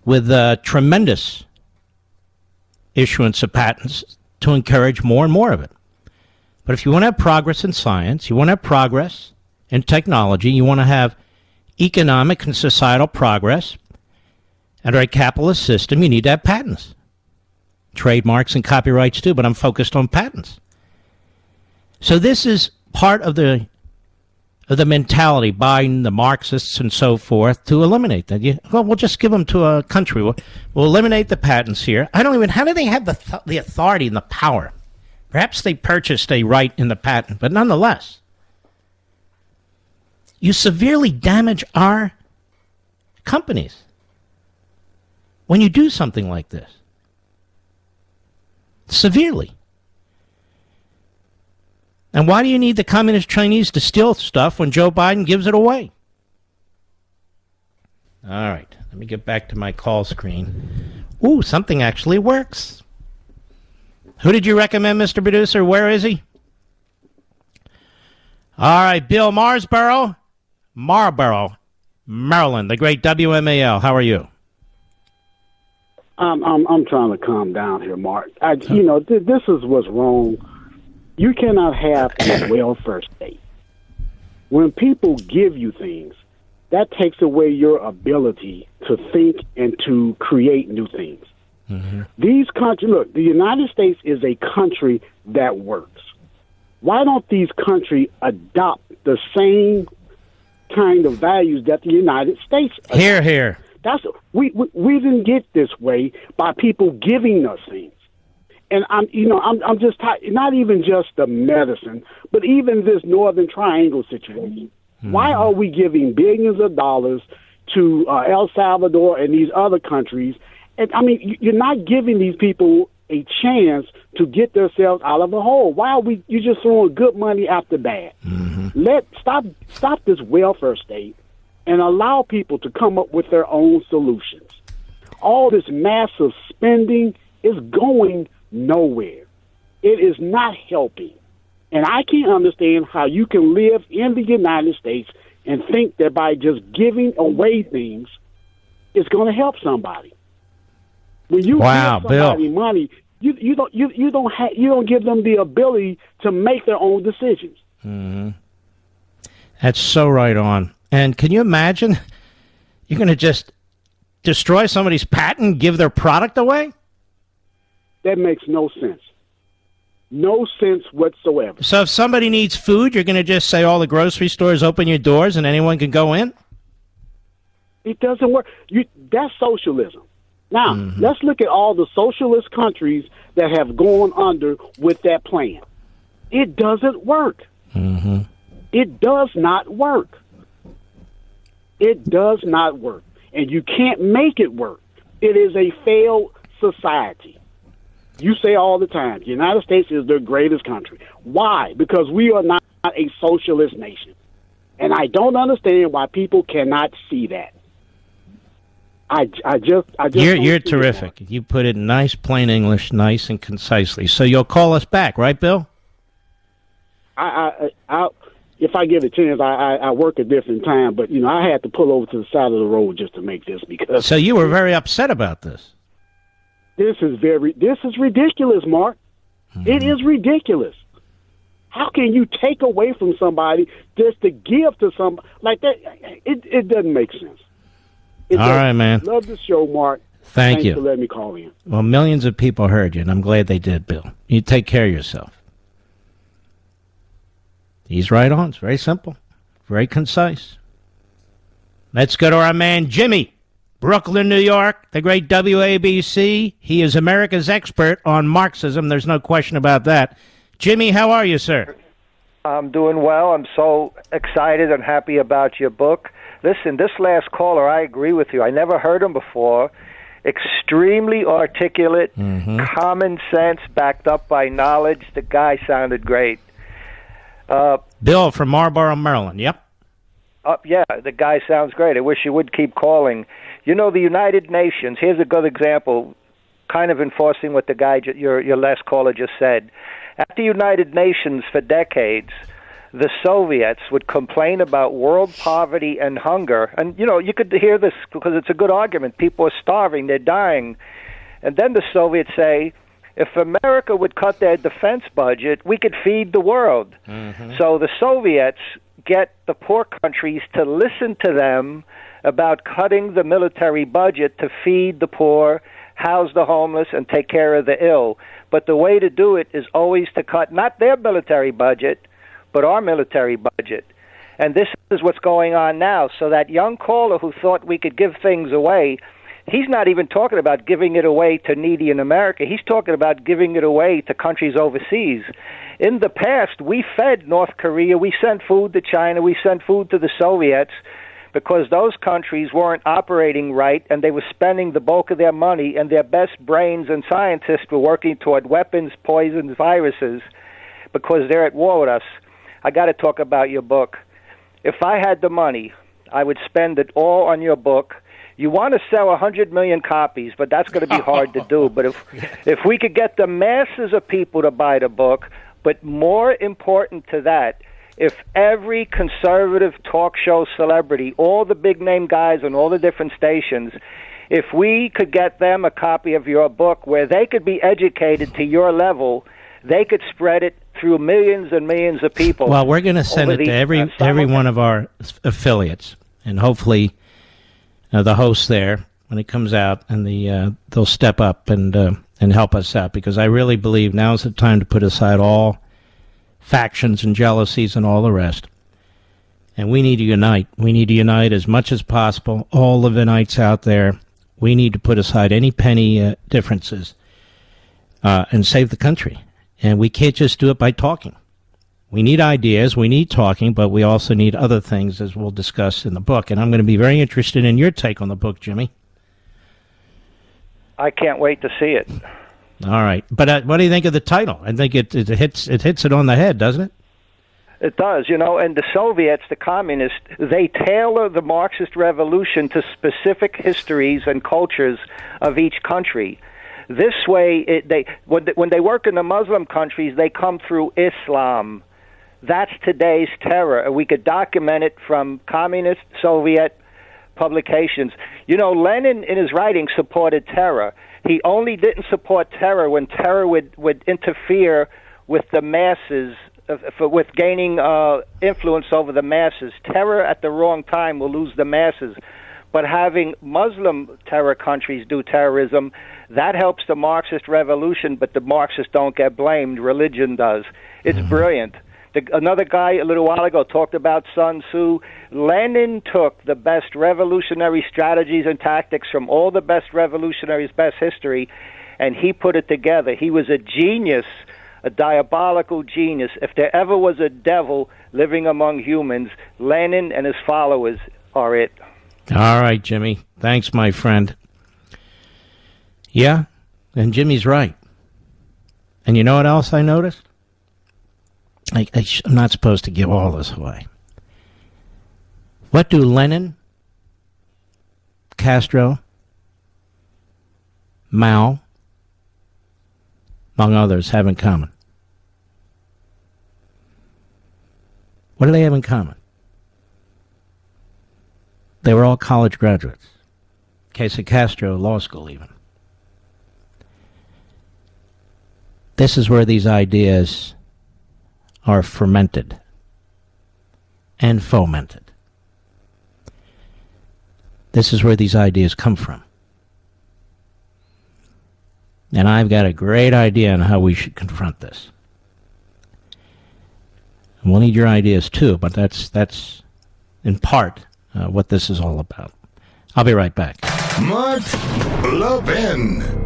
with uh, tremendous issuance of patents to encourage more and more of it. But if you want to have progress in science, you want to have progress in technology, you want to have economic and societal progress under a capitalist system, you need to have patents. Trademarks and copyrights too, but I'm focused on patents. So this is part of the of the mentality Biden, the Marxists, and so forth to eliminate that. Well, we'll just give them to a country. We'll, we'll eliminate the patents here. I don't even. How do they have the th- the authority and the power? Perhaps they purchased a right in the patent, but nonetheless, you severely damage our companies when you do something like this. severely. And why do you need the communist Chinese to steal stuff when Joe Biden gives it away? All right, let me get back to my call screen. Ooh, something actually works. Who did you recommend, Mr. Producer? Where is he? All right, Bill Marsboro, Marlboro, Maryland, the great WMAL. How are you? I'm I'm I'm trying to calm down here, Mark. I, you know, th- this is what's wrong. You cannot have a welfare state. When people give you things, that takes away your ability to think and to create new things. Mm-hmm. These countries, look, the United States is a country that works. Why don't these countries adopt the same kind of values that the United States? Here, here. That's we, we we didn't get this way by people giving us things. And I'm you know I'm I'm just not even just the medicine, but even this Northern Triangle situation. Why are we giving billions of dollars to uh, El Salvador and these other countries? And I mean, you- you're not giving these people a chance to get themselves out of a hole. Why are we? You just throwing good money after bad. Let stop stop this welfare state and allow people to come up with their own solutions. All this massive spending is going nowhere. It is not helping. And I can't understand how you can live in the United States and think that by just giving away things, it's going to help somebody. When you Wow, give Bill. somebody money, you you don't you you don't ha- you don't give them the ability to make their own decisions. hmm That's so right on. And can you imagine? You're going to just destroy somebody's patent, give their product away? That makes no sense. No sense whatsoever. So if somebody needs food, you're going to just say all the grocery stores open your doors and anyone can go in? It doesn't work. You that's socialism. Now Mm-hmm. let's look at all the socialist countries that have gone under with that plan. It doesn't work. Mm-hmm. It does not work. It does not work, and you can't make it work. It is a failed society. You say all the time, the United States is the greatest country. Why? Because we are not a socialist nation. And I don't understand why people cannot see that. I, I just, I just You're, you're terrific. You put it in nice, plain English, nice and concisely. So you'll call us back, right, Bill? I, I, I, if I get a chance, I, I, I work a different time, but you know, I had to pull over to the side of the road just to make this because So you were very upset about this. This is very, this is ridiculous, Mark. It hmm. is ridiculous. How can you take away from somebody just to give to some like that? It, it doesn't make sense. It All man. Love the show, Mark. Thank Thanks you. for letting me call in. Well, millions of people heard you, and I'm glad they did, Bill. You take care of yourself. He's right on. It's very simple, very concise. Let's go to our man, Jimmy. Brooklyn, New York, the great WABC. He is America's expert on Marxism. There's no question about that. Jimmy, how are you, sir? I'm doing well. I'm so excited and happy about your book. Listen, this last caller, I agree with you. I never heard him before. Extremely articulate, common sense, backed up by knowledge. The guy sounded great. Uh, Bill from Marlboro, Maryland. Yep. uh, yeah, the guy sounds great. I wish you would keep calling. You know, the United Nations. Here's a good example, kind of enforcing what the guy, your your last caller just said. At the United Nations for decades, the Soviets would complain about world poverty and hunger, and you know, you could hear this because it's a good argument. People are starving, they're dying, and then the Soviets say. If America would cut their defense budget, we could feed the world. Mm-hmm. So the Soviets get the poor countries to listen to them about cutting the military budget to feed the poor, house the homeless, and take care of the ill. But the way to do it is always to cut not their military budget, but our military budget. And this is what's going on now. So that young caller who thought we could give things away, he's not even talking about giving it away to needy in America. He's talking about giving it away to countries overseas. In the past, we fed North Korea, we sent food to China, we sent food to the Soviets because those countries weren't operating right and they were spending the bulk of their money and their best brains and scientists were working toward weapons, poisons, viruses because they're at war with us. I got to talk about your book. If I had the money, I would spend it all on your book. You want to sell a hundred million copies, but that's going to be hard to do. But if if we could get the masses of people to buy the book, but more important to that, if every conservative talk show celebrity, all the big name guys on all the different stations, if we could get them a copy of your book where they could be educated to your level, they could spread it through millions and millions of people. Well, we're going to send it the- to every uh, every one of our affiliates, and hopefully, uh, the hosts there when it comes out, and the uh, they'll step up and uh, and help us out because I really believe now is the time to put aside all factions and jealousies and all the rest. And we need to unite. We need to unite as much as possible. All the Vinites out there, we need to put aside any penny uh, differences uh, and save the country. And we can't just do it by talking. We need ideas, we need talking, but we also need other things, as we'll discuss in the book. And I'm going to be very interested in your take on the book, Jimmy. I can't wait to see it. All right, but uh, what do you think of the title? I think it, it hits it hits it on the head, doesn't it? It does, you know, and the Soviets, the communists, they tailor the Marxist revolution to specific histories and cultures of each country. This way, it, they when they, when they work in the Muslim countries, they come through Islam. That's today's terror, we could document it from communist Soviet publications. You know, Lenin in his writings supported terror. He only didn't support terror when terror would would interfere with the masses, uh, for, with gaining uh, influence over the masses. Terror at the wrong time will lose the masses. But having Muslim terror countries do terrorism, that helps the Marxist revolution, but the Marxists don't get blamed. Religion does. It's brilliant. The, another guy a little while ago talked about Sun Tzu. Lenin took the best revolutionary strategies and tactics from all the best revolutionaries' best history, and he put it together. He was a genius, a diabolical genius. If there ever was a devil living among humans, Lenin and his followers are it. All right, Jimmy. Thanks, my friend. Yeah, and Jimmy's right. And you know what else I noticed? I, I I'm not supposed to give all this away. What do Lenin, Castro, Mao, among others, have in common? What do they have in common? They were all college graduates. Case of Castro, law school, even. This is where these ideas are fermented and fomented. This is where these ideas come from. And I've got a great idea on how we should confront this. We'll need your ideas too, but that's that's in part uh, what this is all about. I'll be right back. Mark Levin.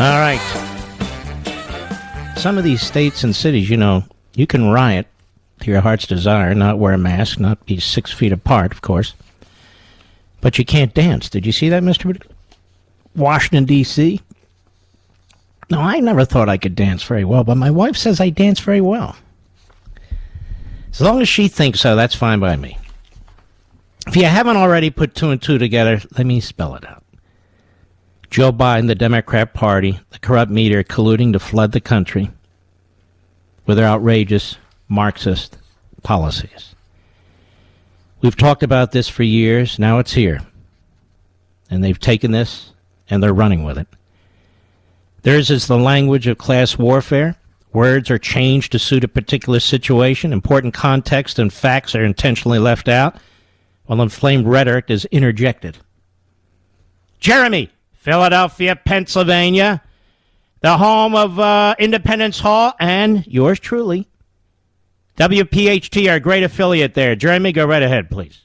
All right. Some of these states and cities, you know, you can riot to your heart's desire, not wear a mask, not be six feet apart, of course. But you can't dance. Did you see that, Mr. Washington, D.C.? No, I never thought I could dance very well, but my wife says I dance very well. As long as she thinks so, that's fine by me. If you haven't already put two and two together, let me spell it out. Joe Biden, the Democrat Party, the corrupt media colluding to flood the country with their outrageous Marxist policies. We've talked about this for years. Now it's here. And they've taken this and they're running with it. Theirs is the language of class warfare. Words are changed to suit a particular situation. Important context and facts are intentionally left out, while inflamed rhetoric is interjected. Jeremy, Philadelphia, Pennsylvania, the home of uh, Independence Hall, and yours truly, WPHT, our great affiliate there. Jeremy, go right ahead, please.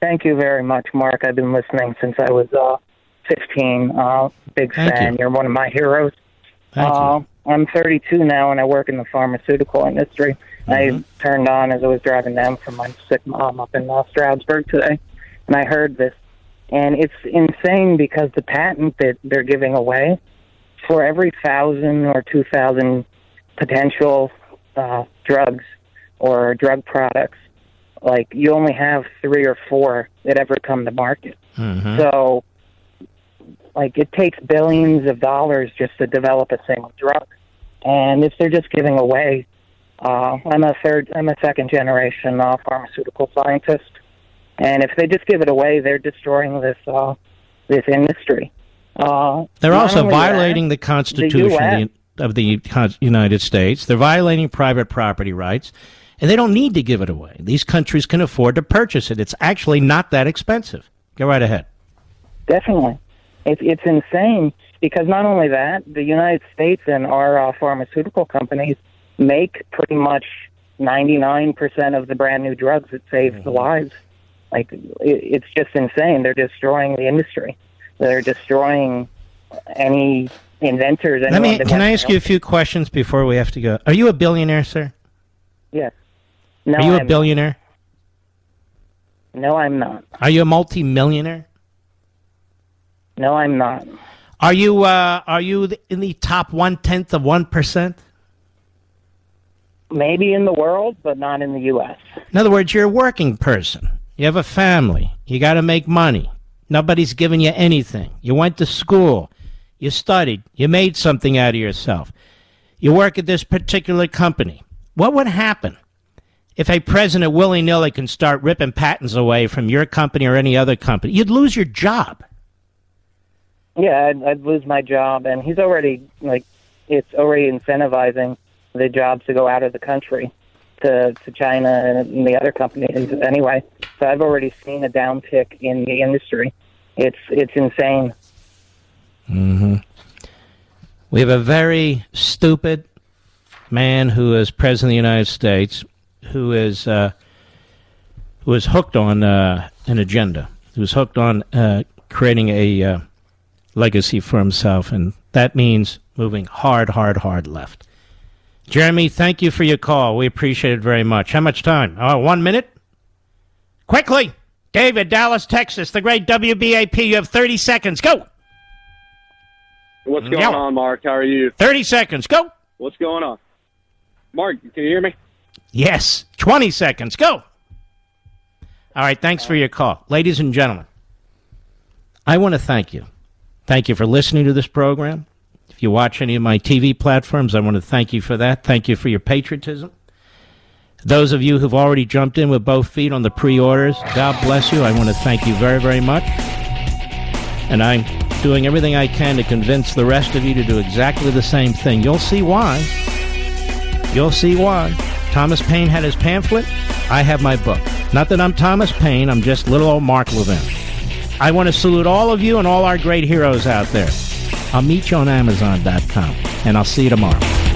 Thank you very much, Mark. I've been listening since I was uh, 15. Uh, big Thank fan. you. are one of my heroes. Thank uh, I'm 32 now, and I work in the pharmaceutical industry. Mm-hmm. I turned on as I was driving down from my sick mom up in uh, Stroudsburg today, and I heard this. And it's insane because the patent that they're giving away for every thousand or two thousand potential uh, drugs or drug products, like you only have three or four that ever come to market. Mm-hmm. So, like, it takes billions of dollars just to develop a single drug. And if they're just giving away, uh, I'm a third, I'm a second generation uh, pharmaceutical scientist, and if they just give it away, they're destroying this uh, this industry. Uh, They're also only that, violating the Constitution of the, of the United States. They're violating private property rights, and they don't need to give it away. These countries can afford to purchase it. It's actually not that expensive. Go right ahead. Definitely. It's it's insane because not only that, the United States and our uh, pharmaceutical companies make pretty much 99% of the brand new drugs that save the lives. Like it, it's just insane. They're destroying the industry. They're destroying any inventors. Let me. Can I ask you a few questions before we have to go? Are you a billionaire, sir? Yes. No, Are you a I'm- billionaire? No, I'm not. Are you a multimillionaire? No, I'm not. Are you uh, are you in the top one tenth of one percent? Maybe in the world, but not in the U.S. In other words, you're a working person. You have a family. You got to make money. Nobody's giving you anything. You went to school. You studied. You made something out of yourself. You work at this particular company. What would happen if a president willy nilly can start ripping patents away from your company or any other company? You'd lose your job. Yeah, I'd, I'd lose my job, and he's already like, it's already incentivizing the jobs to go out of the country to to China and the other companies anyway. So I've already seen a downtick in the industry. It's it's insane. hmm We have a very stupid man who is president of the United States, who is uh, who is hooked on uh, an agenda, who's hooked on uh, creating a uh, legacy for himself, and that means moving hard, hard, hard left. Jeremy, thank you for your call. We appreciate it very much. How much time? Oh, one minute. Quickly, David, Dallas, Texas, the great WBAP. You have thirty seconds. Go. What's going Yeah. on, Mark? How are you? 30 seconds. Go. What's going on? Mark, can you hear me? Yes. 20 seconds. Go. All right. Thanks for your call. Ladies and gentlemen, I want to thank you. Thank you for listening to this program. If you watch any of my TV platforms, I want to thank you for that. Thank you for your patriotism. Those of you who've already jumped in with both feet on the pre orders, God bless you. I want to thank you very, very much. And I'm doing everything I can to convince the rest of you to do exactly the same thing. You'll see why. You'll see why. Thomas Paine had his pamphlet. I have my book. Not that I'm Thomas Paine, I'm just little old Mark Levin. I want to salute all of you and all our great heroes out there. I'll meet you on Amazon.com, and I'll see you tomorrow.